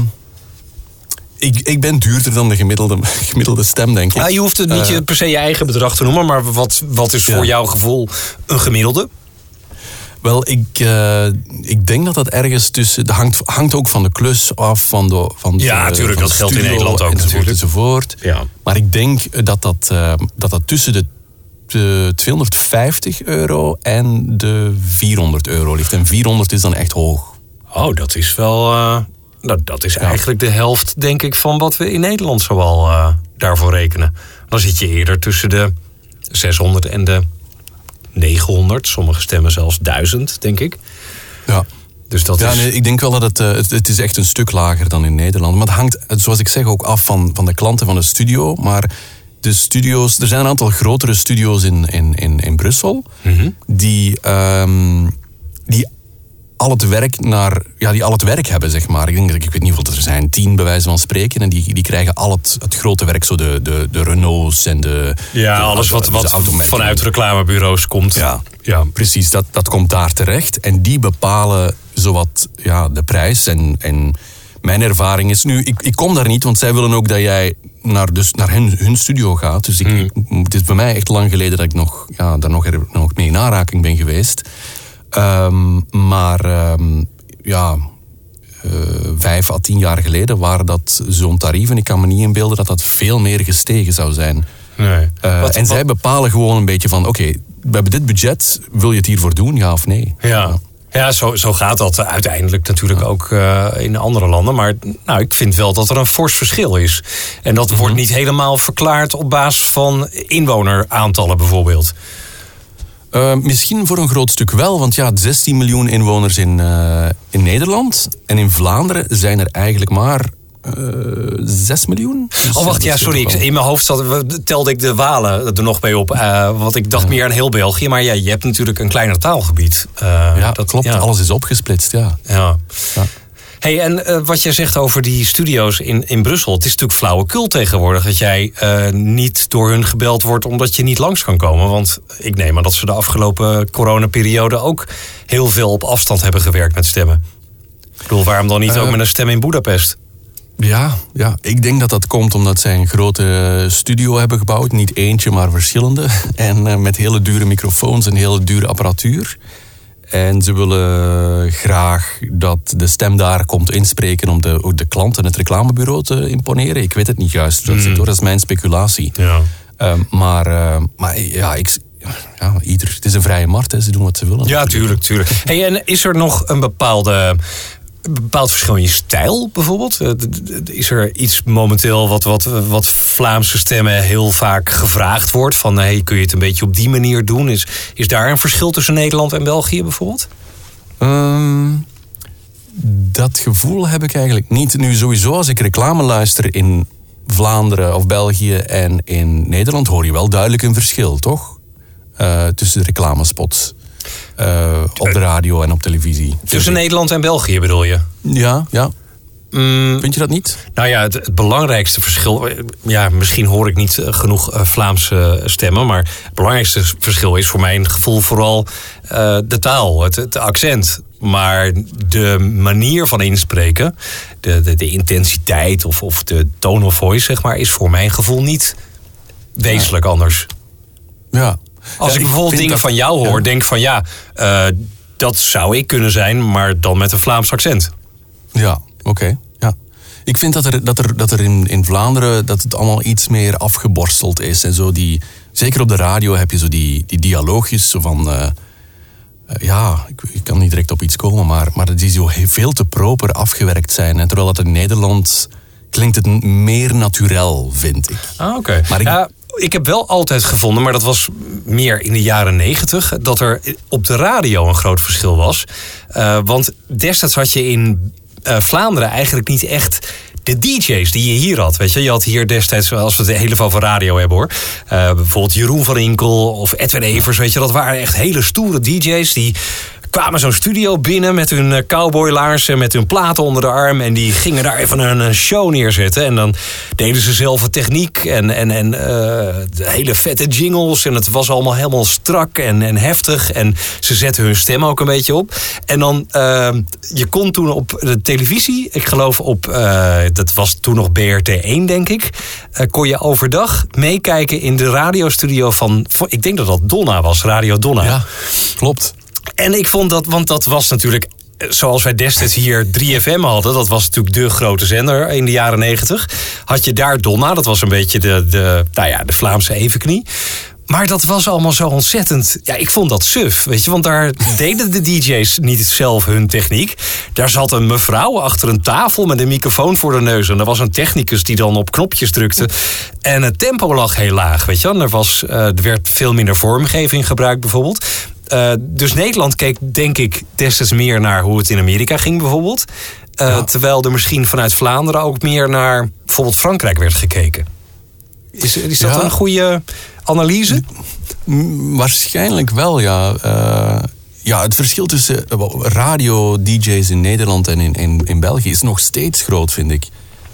Speaker 2: ik, ik ben duurder dan de gemiddelde, gemiddelde stem, denk ik.
Speaker 3: Ja, je hoeft het niet
Speaker 2: Eh,
Speaker 3: je per se je eigen bedrag te noemen, maar wat, wat is voor
Speaker 2: Ja.
Speaker 3: jouw gevoel een gemiddelde?
Speaker 2: Wel, ik, uh, ik denk dat dat ergens tussen. Dat hangt, hangt ook van de klus af, van de. Van de
Speaker 3: ja, natuurlijk, dat geldt in Nederland ook
Speaker 2: enzovoort. Enzovoort.
Speaker 3: Ja.
Speaker 2: Maar ik denk dat dat, uh, dat, dat tussen de, de 250 euro en de 400 euro ligt. En 400 is dan echt hoog.
Speaker 3: Oh, dat is wel. Uh, dat, dat is ja. eigenlijk de helft, denk ik, van wat we in Nederland zoal uh, daarvoor rekenen. Dan zit je eerder tussen de 600 en de 900. Sommige stemmen zelfs 1000, denk ik.
Speaker 2: Ja.
Speaker 3: Dus dat
Speaker 2: ja,
Speaker 3: is...
Speaker 2: nee, ik denk wel dat het, uh, het, het, is echt een stuk lager dan in Nederland. Maar het hangt, zoals ik zeg, ook af van, van de klanten van de studio. Maar de studio's, er zijn een aantal grotere studio's in, in, in, in Brussel.
Speaker 3: Mm -hmm.
Speaker 2: die, um, die al het werk naar, ja, die al het werk hebben, zeg maar. Ik denk dat ik weet niet hoeveel er zijn, tien bij wijze van spreken. En die, die krijgen al het, het grote werk, zo de, de, de Renaults en de.
Speaker 3: Ja,
Speaker 2: de,
Speaker 3: alles wat, wat vanuit reclamebureaus komt.
Speaker 2: Ja, ja precies. Dat, dat komt daar terecht. En die bepalen zowat ja, de prijs. En, en mijn ervaring is nu, ik, ik kom daar niet, want zij willen ook dat jij naar, dus naar hun, hun studio gaat. Dus ik,
Speaker 3: Hmm.
Speaker 2: het is bij mij echt lang geleden dat ik nog, ja, daar nog, er, nog mee in aanraking ben geweest. Um, maar um, ja, uh, vijf à tien jaar geleden waren dat zo'n tarief. En ik kan me niet inbeelden dat dat veel meer gestegen zou zijn.
Speaker 3: Nee.
Speaker 2: Uh, wat, en wat? zij bepalen gewoon een beetje van: oké, okay, we hebben dit budget, wil je het hiervoor doen, ja of nee?
Speaker 3: Ja. ja. Ja, zo, zo gaat dat uiteindelijk natuurlijk ja. ook uh, in andere landen. Maar nou, ik vind wel dat er een fors verschil is. En dat mm -hmm. wordt niet helemaal verklaard op basis van inwoneraantallen bijvoorbeeld.
Speaker 2: Uh, misschien voor een groot stuk wel, want ja, 16 miljoen inwoners in, uh, in Nederland. En in Vlaanderen zijn er eigenlijk maar uh, 6 miljoen.
Speaker 3: Dus oh, wacht, ja, sorry. Ik, in mijn hoofd zat, telde ik de Walen er nog bij op. Uh, want ik dacht ja. meer aan heel België. Maar ja, je hebt natuurlijk een kleiner taalgebied. Uh,
Speaker 2: ja, dat klopt. Ja. Alles is opgesplitst, ja.
Speaker 3: Ja. Hey, en uh, wat jij zegt over die studio's in, in Brussel. Het is natuurlijk flauwekul tegenwoordig dat jij uh, niet door hun gebeld wordt omdat je niet langs kan komen. Want ik neem aan dat ze de afgelopen coronaperiode ook heel veel op afstand hebben gewerkt met stemmen. Ik bedoel, waarom dan niet ook met een stem in Budapest?
Speaker 2: Ja, ja, ik denk dat dat komt omdat zij een grote studio hebben gebouwd. Niet eentje, maar verschillende. En met hele dure microfoons en hele dure apparatuur. En ze willen graag dat de stem daar komt inspreken om de, de klant en het reclamebureau te imponeren. Ik weet het niet juist, dat, mm. dat is mijn speculatie.
Speaker 3: Ja.
Speaker 2: Uh, maar, uh, maar ja, ik, ja, ieder, het is een vrije markt, hè. ze doen wat ze willen.
Speaker 3: Ja, tuurlijk, tuurlijk. Hey, en is er nog een bepaalde bepaald verschil in je stijl bijvoorbeeld? Is er iets momenteel wat, wat, wat Vlaamse stemmen heel vaak gevraagd wordt? Van hey, kun je het een beetje op die manier doen? Is, is daar een verschil tussen Nederland en België bijvoorbeeld?
Speaker 2: Um, dat gevoel heb ik eigenlijk niet. Nu sowieso als ik reclame luister in Vlaanderen of België en in Nederland... hoor je wel duidelijk een verschil, toch? Uh, tussen de reclamespots. Uh, op de radio en op televisie.
Speaker 3: Tussen Nederland en België bedoel je?
Speaker 2: Ja, ja.
Speaker 3: Mm,
Speaker 2: Vind je dat niet?
Speaker 3: Nou ja, het, het, belangrijkste verschil. Ja, misschien hoor ik niet genoeg uh, Vlaamse stemmen. Maar het belangrijkste verschil is voor mijn gevoel vooral uh, de taal, het, het, accent. Maar de manier van inspreken, de, de, de intensiteit of, of de tone of voice, zeg maar, is voor mijn gevoel niet wezenlijk ja. anders.
Speaker 2: Ja,
Speaker 3: als ik bijvoorbeeld dingen van jou hoor, denk van ja, uh, dat zou ik kunnen zijn, maar dan met een Vlaams accent.
Speaker 2: Ja, oké. Okay. Ja. Ik vind dat er, dat er, dat er in, in Vlaanderen dat het allemaal iets meer afgeborsteld is. En zo die, zeker op de radio heb je zo die, die dialoogjes zo van. Uh, uh, ja, ik, ik, kan niet direct op iets komen, maar, maar die zo veel te proper afgewerkt zijn. En terwijl dat in Nederland klinkt het meer natuurlijk, vind ik.
Speaker 3: Ah, oké. Okay. Maar ik, ja ik heb wel altijd gevonden, maar dat was meer in de jaren negentig, dat er op de radio een groot verschil was. Uh, want destijds had je in uh, Vlaanderen eigenlijk niet echt de DJ's die je hier had. Weet je, je had hier destijds, als we het heel veel van radio hebben hoor. Uh, bijvoorbeeld Jeroen van Inkel of Edwin Evers. Weet je, dat waren echt hele stoere DJ's die kwamen zo'n studio binnen met hun cowboylaarzen, met hun platen onder de arm. En die gingen daar even een show neerzetten. En dan deden ze zelf een techniek en, en, en uh, hele vette jingles. En het was allemaal helemaal strak en, en heftig. En ze zetten hun stem ook een beetje op. En dan, uh, je kon toen op de televisie, ik geloof op, uh, dat was toen nog BRT1 denk ik. Kon je overdag meekijken in de radiostudio van, ik denk dat dat Donna was, Radio Donna.
Speaker 2: Ja, klopt.
Speaker 3: En ik vond dat, want dat was natuurlijk eh, zoals wij destijds hier 3FM hadden, dat was natuurlijk de grote zender in de jaren 90. Had je daar Donna, dat was een beetje de, de, nou ja, de Vlaamse evenknie. Maar dat was allemaal zo ontzettend. Ja, ik vond dat suf. Weet je, want daar deden de DJ's niet zelf hun techniek. Daar zat een mevrouw achter een tafel met een microfoon voor de neus. En er was een technicus die dan op knopjes drukte. En het tempo lag heel laag. Weet je, en er, was, uh, er werd veel minder vormgeving gebruikt, bijvoorbeeld. Uh, dus Nederland keek, denk ik, destijds meer naar hoe het in Amerika ging, bijvoorbeeld. Ja. Terwijl er misschien vanuit Vlaanderen ook meer naar bijvoorbeeld Frankrijk werd gekeken. Is, is dat ja. een goede analyse?
Speaker 2: Waarschijnlijk wel, ja. Uh, ja, het verschil tussen radio-dj's in Nederland en in, in, in België is nog steeds groot, vind ik.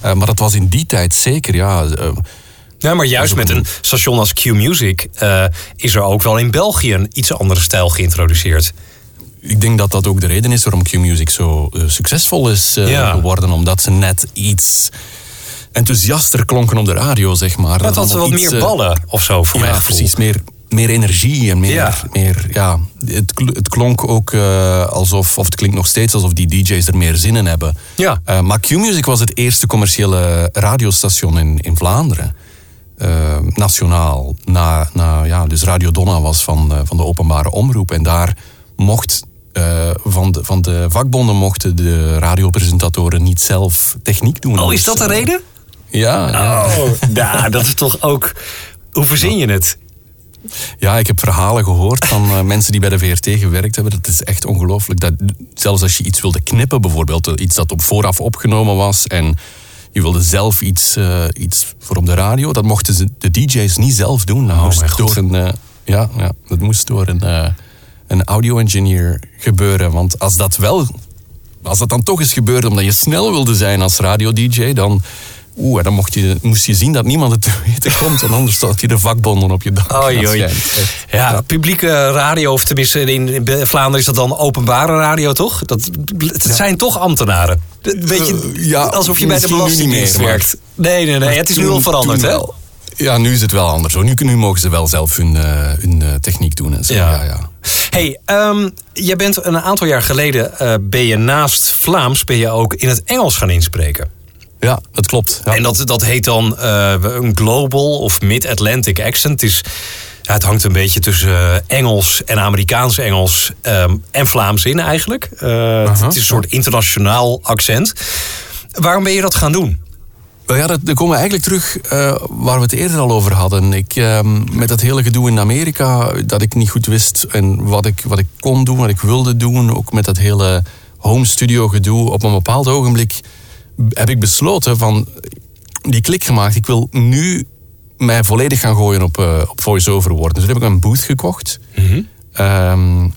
Speaker 2: Uh, maar dat was in die tijd zeker, ja. Uh,
Speaker 3: ja, maar juist met een station als Q-Music uh, is er ook wel in België een iets andere stijl geïntroduceerd.
Speaker 2: Ik denk dat dat ook de reden is waarom Q-Music zo succesvol is ja. geworden. Omdat ze net iets enthousiaster klonken op de radio, zeg maar.
Speaker 3: Dat had wat iets, meer ballen of zo, voor
Speaker 2: ja,
Speaker 3: mij
Speaker 2: precies. Meer, meer energie en meer... Ja. meer ja, het, het klonk ook uh, alsof... Of het klinkt nog steeds alsof die DJ's er meer zin in hebben.
Speaker 3: Ja.
Speaker 2: Uh, maar Q-Music was het eerste commerciële radiostation in, in Vlaanderen. Uh, nationaal. Na, na, ja, dus Radio Donna was van, van de openbare omroep. En daar mocht van, de, van de vakbonden mochten de radiopresentatoren niet zelf techniek doen.
Speaker 3: Oh, is dat de reden?
Speaker 2: Ja.
Speaker 3: ja. Oh, nou, dat is toch ook. Hoe verzin je het?
Speaker 2: Ja, ik heb verhalen gehoord van mensen die bij de VRT gewerkt hebben. Dat is echt ongelooflijk. Dat zelfs als je iets wilde knippen, bijvoorbeeld, iets dat op vooraf opgenomen was en je wilde zelf iets, uh, iets voor op de radio, dat mochten ze, de DJ's niet zelf doen. Dat
Speaker 3: oh,
Speaker 2: moest door een, uh, ja, ja, dat moest door een, een audio-engineer gebeuren. Want als dat wel, als dat dan toch eens gebeurde omdat je snel wilde zijn als radio-DJ, dan Oeh, dan mocht je, moest je zien dat niemand het te weten komt. En anders staat je de vakbonden op je dak.
Speaker 3: Oh, ja, ja, publieke radio, of tenminste in, Vlaanderen is dat dan openbare radio, toch? Dat, ja. zijn toch ambtenaren. Weet je, uh, ja, alsof je bij de Belastingdienst werkt. Nee, nee, nee. Het is nu al veranderd, hè?
Speaker 2: Ja, nu is het wel anders. Nu, nu mogen ze wel zelf hun, uh, hun uh, techniek doen. En zo. Ja. Ja, ja.
Speaker 3: Hey, um, jij bent een aantal jaar geleden, ben je naast Vlaams, ben je ook in het Engels gaan inspreken.
Speaker 2: Ja, dat klopt. Ja.
Speaker 3: En dat, dat heet dan uh, een global of mid-Atlantic accent. Het, is, ja, het hangt een beetje tussen uh, Engels en Amerikaans Engels um, en Vlaams in eigenlijk. Uh, uh-huh. Het is een soort internationaal accent. Waarom ben je dat gaan doen?
Speaker 2: Ja, dat, dan komen we eigenlijk terug uh, waar we het eerder al over hadden. Ik, uh, met dat hele gedoe in Amerika, dat ik niet goed wist en wat ik, wat ik kon doen, wat ik wilde doen. Ook met dat hele home studio gedoe. Op een bepaald ogenblik heb ik besloten van die klik gemaakt. Ik wil nu mij volledig gaan gooien op, uh, op voice-over worden. Dus toen heb ik een booth gekocht.
Speaker 3: Mm -hmm. um,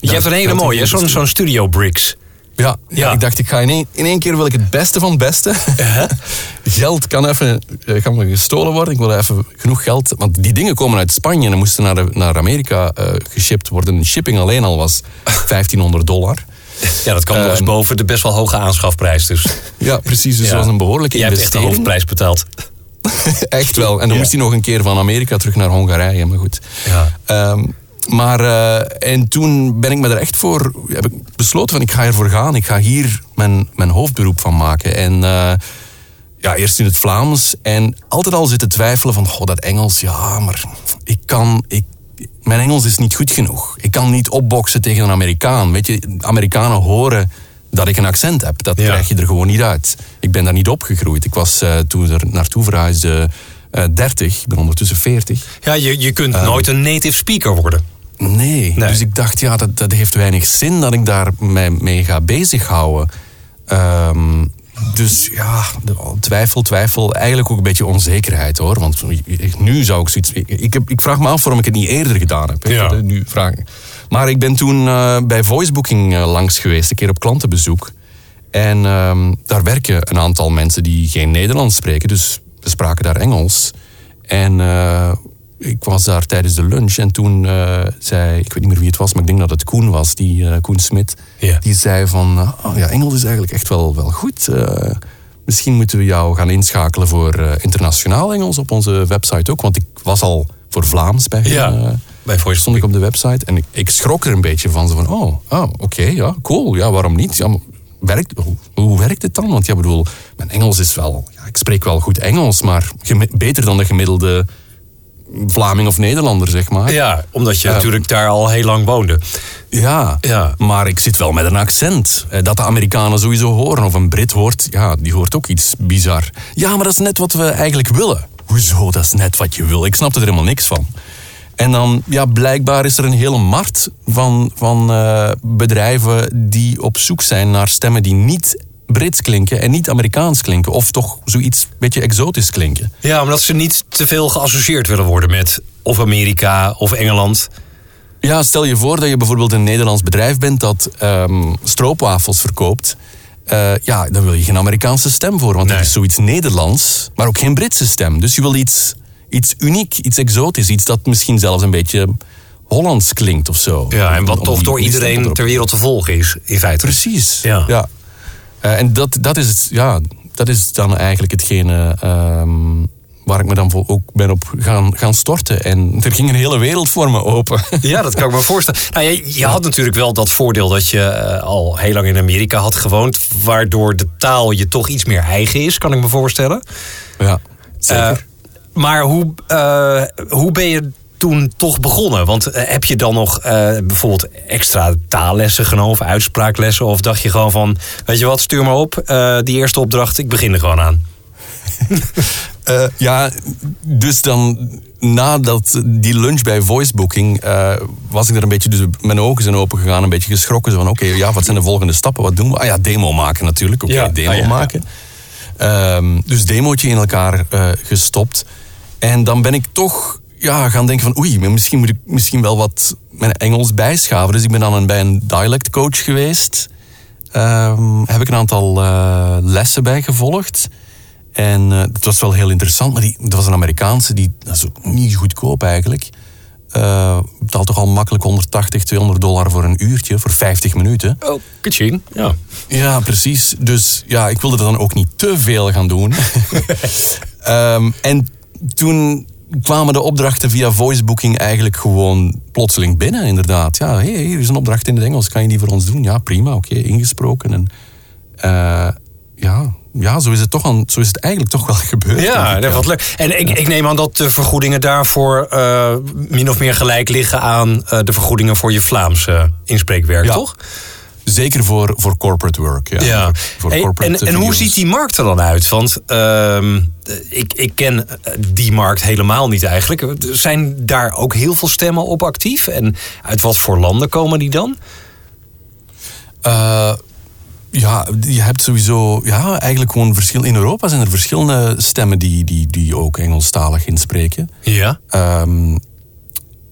Speaker 3: je hebt een hele mooie, zo'n zo'n Studio Bricks.
Speaker 2: Ja, ja, ja, ik dacht ik ga in één, in één keer wil ik het beste van het beste. Uh-huh. geld kan even kan me gestolen worden. Ik wil even genoeg geld. Want die dingen komen uit Spanje en moesten naar, naar Amerika uh, geshipped worden. Shipping alleen al was 1500 dollar.
Speaker 3: Ja, dat kwam nog eens ehm, boven de best wel hoge aanschafprijs. Dus.
Speaker 2: Ja, precies. Dus dat was een behoorlijke
Speaker 3: Jij
Speaker 2: investering.
Speaker 3: hebt echt de hoofdprijs betaald.
Speaker 2: echt wel. En dan moest hij nog een keer van Amerika terug naar Hongarije. Maar goed.
Speaker 3: Ja.
Speaker 2: Um, maar, uh, en toen ben ik me er echt voor, heb ik besloten van ik ga ervoor gaan. Ik ga hier mijn, mijn hoofdberoep van maken. En uh, ja, eerst in het Vlaams. En altijd al zitten twijfelen van, goh, dat Engels, ja, maar ik kan, ik, mijn Engels is niet goed genoeg. Ik kan niet opboksen tegen een Amerikaan. Weet je, Amerikanen horen dat ik een accent heb. Dat ja. krijg je er gewoon niet uit. Ik ben daar niet opgegroeid. Ik was uh, toen er naartoe verhuisde uh, 30. Ik ben ondertussen 40.
Speaker 3: Ja, je, je kunt uh, nooit een native speaker worden.
Speaker 2: Nee. nee. Dus ik dacht, ja, dat, dat heeft weinig zin dat ik daar mij mee ga bezighouden. Um, dus ja, twijfel, twijfel. Eigenlijk ook een beetje onzekerheid hoor. Want nu zou ik zoiets. Ik, heb, ik vraag me af waarom ik het niet eerder gedaan heb.
Speaker 3: Ja.
Speaker 2: Nu vraag. Maar ik ben toen uh, bij voicebooking uh, langs geweest, een keer op klantenbezoek. En uh, daar werken een aantal mensen die geen Nederlands spreken. Dus we spraken daar Engels. En uh, ik was daar tijdens de lunch en toen uh, zei, ik weet niet meer wie het was, maar ik denk dat het Koen was, die uh, Koen Smit. Die zei van, oh ja, Engels is eigenlijk echt wel, wel goed. misschien moeten we jou gaan inschakelen voor eh, internationaal Engels op onze website ook. Want ik was al voor Vlaams bij.
Speaker 3: Ja,
Speaker 2: eh,
Speaker 3: bij Voice
Speaker 2: stond ik op de website en ik, ik schrok er een beetje van. Zo van, oh, oh oké, ja, cool. Ja, waarom niet? Ja, werkt, hoe, hoe werkt het dan? Want ja, bedoel, mijn Engels is wel... Ja, ik spreek wel goed Engels, maar beter dan de gemiddelde Vlaming of Nederlander, zeg maar.
Speaker 3: Ja, omdat je natuurlijk daar al heel lang woonde.
Speaker 2: Ja,
Speaker 3: Ja.
Speaker 2: maar ik zit wel met een accent. Eh, Dat de Amerikanen sowieso horen. Of een Brit hoort, ja, die hoort ook iets bizar. Ja, maar dat is net wat we eigenlijk willen. Hoezo, dat is net wat je wil? Ik snapte er helemaal niks van. En dan, ja, blijkbaar is er een hele markt van, van eh, bedrijven die op zoek zijn naar stemmen die niet Brits klinken en niet Amerikaans klinken. Of toch zoiets een beetje exotisch klinken.
Speaker 3: Ja, omdat ze niet te veel geassocieerd willen worden met of Amerika of Engeland.
Speaker 2: Ja, stel je voor dat je bijvoorbeeld een Nederlands bedrijf bent dat ehm, stroopwafels verkoopt. Eh, ja, dan wil je geen Amerikaanse stem voor, want
Speaker 3: Nee.
Speaker 2: dat is zoiets Nederlands, maar ook geen Britse stem. Dus je wil iets, iets uniek, iets exotisch, iets dat misschien zelfs een beetje Hollands klinkt of zo.
Speaker 3: Ja, en wat
Speaker 2: Om
Speaker 3: toch door iedereen ter wereld te volgen is, in feite.
Speaker 2: Precies.
Speaker 3: Ja.
Speaker 2: Eh, en dat, dat, is het, ja, dat is dan eigenlijk hetgene ehm, waar ik me dan voor ook ben op gaan, gaan storten. En er ging een hele wereld voor me open.
Speaker 3: Ja, dat kan ik me voorstellen. Nou, je, je had natuurlijk wel dat voordeel dat je eh, al heel lang in Amerika had gewoond, waardoor de taal je toch iets meer eigen is, kan ik me voorstellen.
Speaker 2: ja, zeker.
Speaker 3: Eh, maar hoe, hoe ben je toen toch begonnen? Want eh, heb je dan nog eh, bijvoorbeeld extra taallessen genomen of uitspraaklessen? Of dacht je gewoon van, weet je wat, stuur maar op, eh, die eerste opdracht, ik begin er gewoon aan.
Speaker 2: Ja, dus dan nadat die lunch bij Voicebooking eh, was ik er een beetje, dus mijn ogen zijn open gegaan, een beetje geschrokken. Zo van, oké, ja, wat zijn de volgende stappen? Wat doen we? Ah ja, demo maken natuurlijk. Oké,
Speaker 3: Ja,
Speaker 2: demo
Speaker 3: ah ja,
Speaker 2: maken. Ehm, dus demootje in elkaar gestopt. En dan ben ik toch ja, gaan denken van, oei, misschien moet ik misschien wel wat mijn Engels bijschaven. Dus ik ben dan een, bij een dialect coach geweest. Ehm, heb ik een aantal eh, lessen bij gevolgd. En eh het was wel heel interessant, maar die, dat was een Amerikaanse, die, dat is ook niet goedkoop eigenlijk. Eh betaalt toch al makkelijk 180, 200 dollar voor een uurtje, voor 50 minuten.
Speaker 3: Oh, kaching. Ja.
Speaker 2: Ja, precies. Dus ja, ik wilde dan ook niet te veel gaan doen. Ehm, en toen kwamen de opdrachten via voicebooking eigenlijk gewoon plotseling binnen, inderdaad. Ja, hey, hier is een opdracht in het Engels, kan je die voor ons doen? Ja, prima, oké, ingesproken. En eh, ja, ja zo, is het toch aan, zo is het eigenlijk toch wel gebeurd.
Speaker 3: Ja, dat wat leuk. En ik, ik neem aan dat de vergoedingen daarvoor eh, min of meer gelijk liggen aan eh, de vergoedingen voor je Vlaamse inspreekwerk,
Speaker 2: Ja.
Speaker 3: toch?
Speaker 2: Zeker voor, voor corporate work. Ja. Voor, voor
Speaker 3: Hey,
Speaker 2: corporate
Speaker 3: en, en hoe ziet die markt er dan uit? Want ehm, ik, ik ken eh, die markt helemaal niet eigenlijk. Zijn daar ook heel veel stemmen op actief? En uit wat voor landen komen die dan?
Speaker 2: Eh, ja, je hebt sowieso, ja, eigenlijk gewoon verschil. In Europa zijn er verschillende stemmen die, die, die ook Engelstalig inspreken.
Speaker 3: Ja.
Speaker 2: Ehm,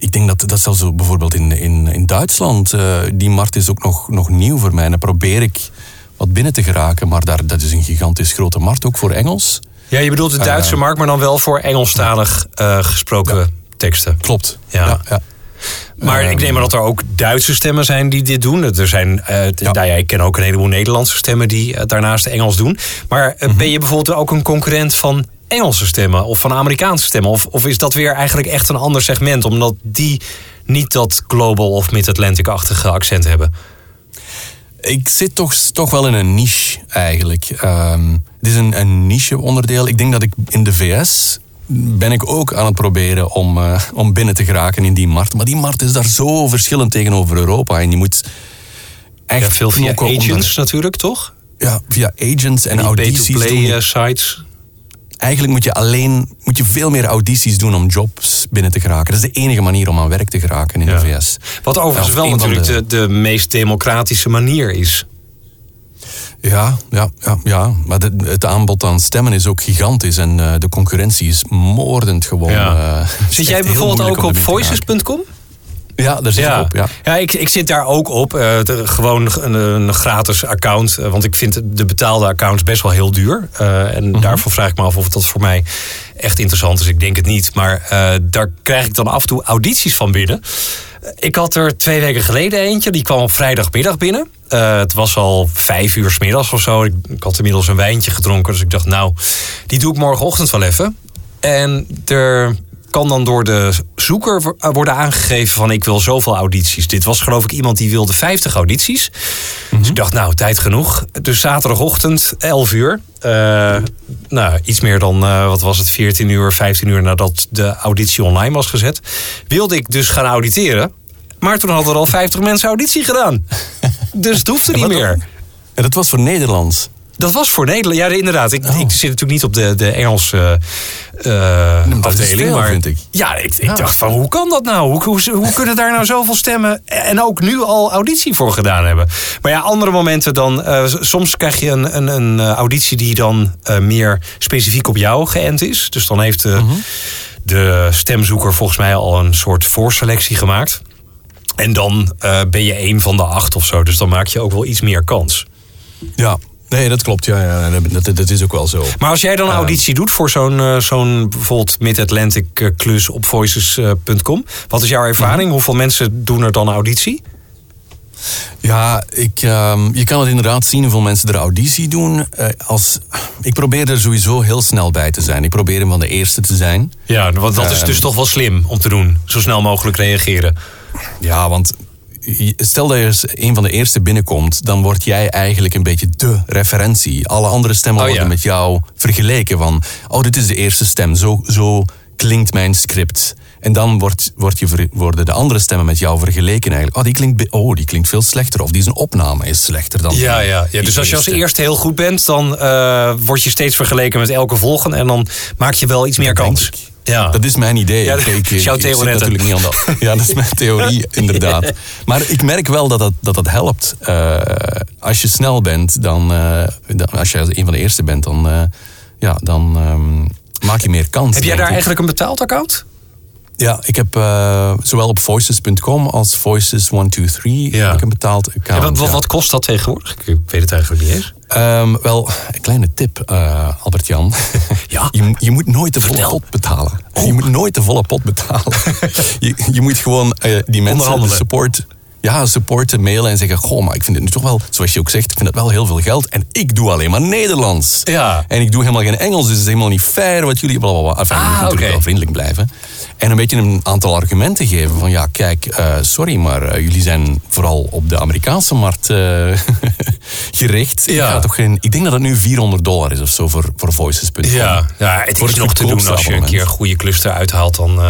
Speaker 2: ik denk dat dat zelfs zo bijvoorbeeld in, in, in Duitsland, eh, die markt is ook nog, nog nieuw voor mij. En daar probeer ik wat binnen te geraken, maar daar, dat is een gigantisch grote markt, ook voor Engels.
Speaker 3: Ja, je bedoelt de Duitse markt, maar dan wel voor Engelstalig eh, gesproken teksten.
Speaker 2: Klopt.
Speaker 3: Ja.
Speaker 2: ja, ja.
Speaker 3: Maar ik neem aan dat er ook Duitse stemmen zijn die dit doen. Er zijn, eh,
Speaker 2: Ja.
Speaker 3: nou ja, ik ken ook een heleboel Nederlandse stemmen die eh, daarnaast Engels doen. Maar eh, ben je bijvoorbeeld ook een concurrent van Engelse stemmen of van Amerikaanse stemmen? Of, of is dat weer eigenlijk echt een ander segment, omdat die niet dat global of mid-Atlantic-achtige accent hebben?
Speaker 2: Ik zit toch, toch wel in een niche eigenlijk. Ehm, het is een, een niche onderdeel. Ik denk dat ik in de VS ben ik ook aan het proberen om, eh, om binnen te geraken in die markt. Maar die markt is daar zo verschillend tegenover Europa. En je moet echt
Speaker 3: Ja, veel via agents natuurlijk, toch?
Speaker 2: ja, via agents en
Speaker 3: Die
Speaker 2: audities doen.
Speaker 3: eh, sites.
Speaker 2: Eigenlijk moet je alleen moet je veel meer audities doen om jobs binnen te geraken. Dat is de enige manier om aan werk te geraken in
Speaker 3: Ja.
Speaker 2: de VS.
Speaker 3: Wat overigens wel natuurlijk de, de meest democratische manier is.
Speaker 2: Ja, ja, ja, ja. maar de- het aanbod aan stemmen is ook gigantisch en eh, de concurrentie is moordend gewoon.
Speaker 3: Ja.
Speaker 2: eh,
Speaker 3: Zit jij bijvoorbeeld ook op voices.com?
Speaker 2: Ja, daar zit ik op. Ja.
Speaker 3: ja ik, ik zit daar ook op. Eh, de- gewoon een, een gratis account. eh, want ik vind de betaalde accounts best wel heel duur. Eh, en
Speaker 2: Mhm.
Speaker 3: daarvoor vraag ik me af of dat voor mij echt interessant is. Ik denk het niet. Maar daar krijg ik dan af en toe audities van binnen. Ik had er twee weken geleden eentje. Die kwam op vrijdagmiddag binnen. Uh, het was al vijf uur s middags of zo. Ik, ik, had inmiddels een wijntje gedronken. Dus ik dacht, nou, die doe ik morgenochtend wel even. En er kan dan door de zoeker worden aangegeven van ik wil zoveel audities. Dit was geloof ik iemand die wilde 50 audities. Dus ik dacht, nou, tijd genoeg. Dus zaterdagochtend, 11 uur. Uh, nou, iets meer dan, uh, wat was het, 14 uur, 15 uur nadat de auditie online was gezet. Wilde ik dus gaan auditeren. Maar toen hadden er al 50 mensen auditie gedaan. dus het hoefde niet meer.
Speaker 2: En dat was voor Nederlands.
Speaker 3: Dat was voor Nederland. Ja, inderdaad. Ik, ik zit natuurlijk niet op de, de Engelse uh, afdeling.
Speaker 2: Veel,
Speaker 3: maar
Speaker 2: vind ik.
Speaker 3: Ja, ik, ik dacht van hoe kan dat nou? Hoe, hoe, hoe, kunnen daar nou zoveel stemmen en ook nu al auditie voor gedaan hebben? Maar ja, andere momenten dan. Uh, soms krijg je een, een, een auditie die dan uh, meer specifiek op jou geënt is. Dus dan heeft de, uh -huh. de stemzoeker volgens mij al een soort voorselectie gemaakt. En dan ben je één van de acht of zo. Dus dan maak je ook wel iets meer kans.
Speaker 2: Ja, Nee, dat klopt. Ja, ja dat, dat, is ook wel zo.
Speaker 3: Maar als jij dan een auditie doet voor zo'n uh, zo'n bijvoorbeeld Mid-Atlantic uh, klus op voices.com, wat is jouw ervaring? -hmm. Hoeveel mensen doen er dan auditie?
Speaker 2: Ja, ik, um, je kan het inderdaad zien hoeveel mensen er auditie doen. Uh, als, ik probeer er sowieso heel snel bij te zijn. Ik probeer hem van de eerste te zijn.
Speaker 3: Ja, want dat is dus toch wel slim om te doen. Zo snel mogelijk reageren.
Speaker 2: Ja, want stel dat je een van de eerste binnenkomt, dan word jij eigenlijk een beetje de referentie. Alle andere stemmen
Speaker 3: Oh,
Speaker 2: worden
Speaker 3: ja.
Speaker 2: met jou vergeleken van, oh, dit is de eerste stem, zo, zo klinkt mijn script. En dan wordt, wordt je, worden de andere stemmen met jou vergeleken eigenlijk. Oh die, klinkt, oh, die klinkt veel slechter. Of die zijn opname is slechter dan
Speaker 3: Ja, ja, ja. Dus als je als
Speaker 2: eerste.
Speaker 3: heel goed bent, dan eh, word je steeds vergeleken met elke volgende. En dan maak je wel iets meer kans. Ja.
Speaker 2: Dat is mijn idee.
Speaker 3: Ja,
Speaker 2: Ik- ik,
Speaker 3: is jouw
Speaker 2: ik zit natuurlijk niet aan dat. Ja, dat is mijn theorie, inderdaad. Maar ik merk wel dat dat, dat, dat helpt. Eh, als je snel bent, dan, eh, dan- als je een van de eerste bent, dan, eh, ja, dan ehm, maak je meer kans.
Speaker 3: Heb jij daar eigenlijk een betaald account?
Speaker 2: Ja, ik heb zowel op voices.com als voices123
Speaker 3: Ja.
Speaker 2: heb ik een betaald
Speaker 3: Ja,
Speaker 2: account.
Speaker 3: wat, wat,
Speaker 2: ja.
Speaker 3: wat kost dat tegenwoordig? Ik weet het eigenlijk niet eens.
Speaker 2: Ehm, wel, een kleine tip, eh, Albert-Jan.
Speaker 3: Ja?
Speaker 2: Je, moet- je moet nooit de volle
Speaker 3: Vertel.
Speaker 2: pot betalen. Je moet nooit de volle pot betalen. je, je moet gewoon eh, die mensen, support, ja, supporten mailen en zeggen... Goh, maar ik vind het nu toch wel, zoals je ook zegt, ik vind het wel heel veel geld. En ik doe alleen maar Nederlands.
Speaker 3: Ja.
Speaker 2: En ik doe helemaal geen Engels, dus het is helemaal niet fair wat jullie... Blablabla. Enfin, je moet
Speaker 3: Ah,
Speaker 2: natuurlijk wel vriendelijk blijven. En een beetje een aantal argumenten geven van... Ja, kijk, eh, sorry, maar eh, jullie zijn vooral op de Amerikaanse markt eh, gericht. Ik,
Speaker 3: Ja.
Speaker 2: ga toch geen, ik denk dat het nu 400 dollar is of zo voor, voor voices.com.
Speaker 3: Ja, ja het is nog te doen als je een keer een goede cluster uithaalt. Dan,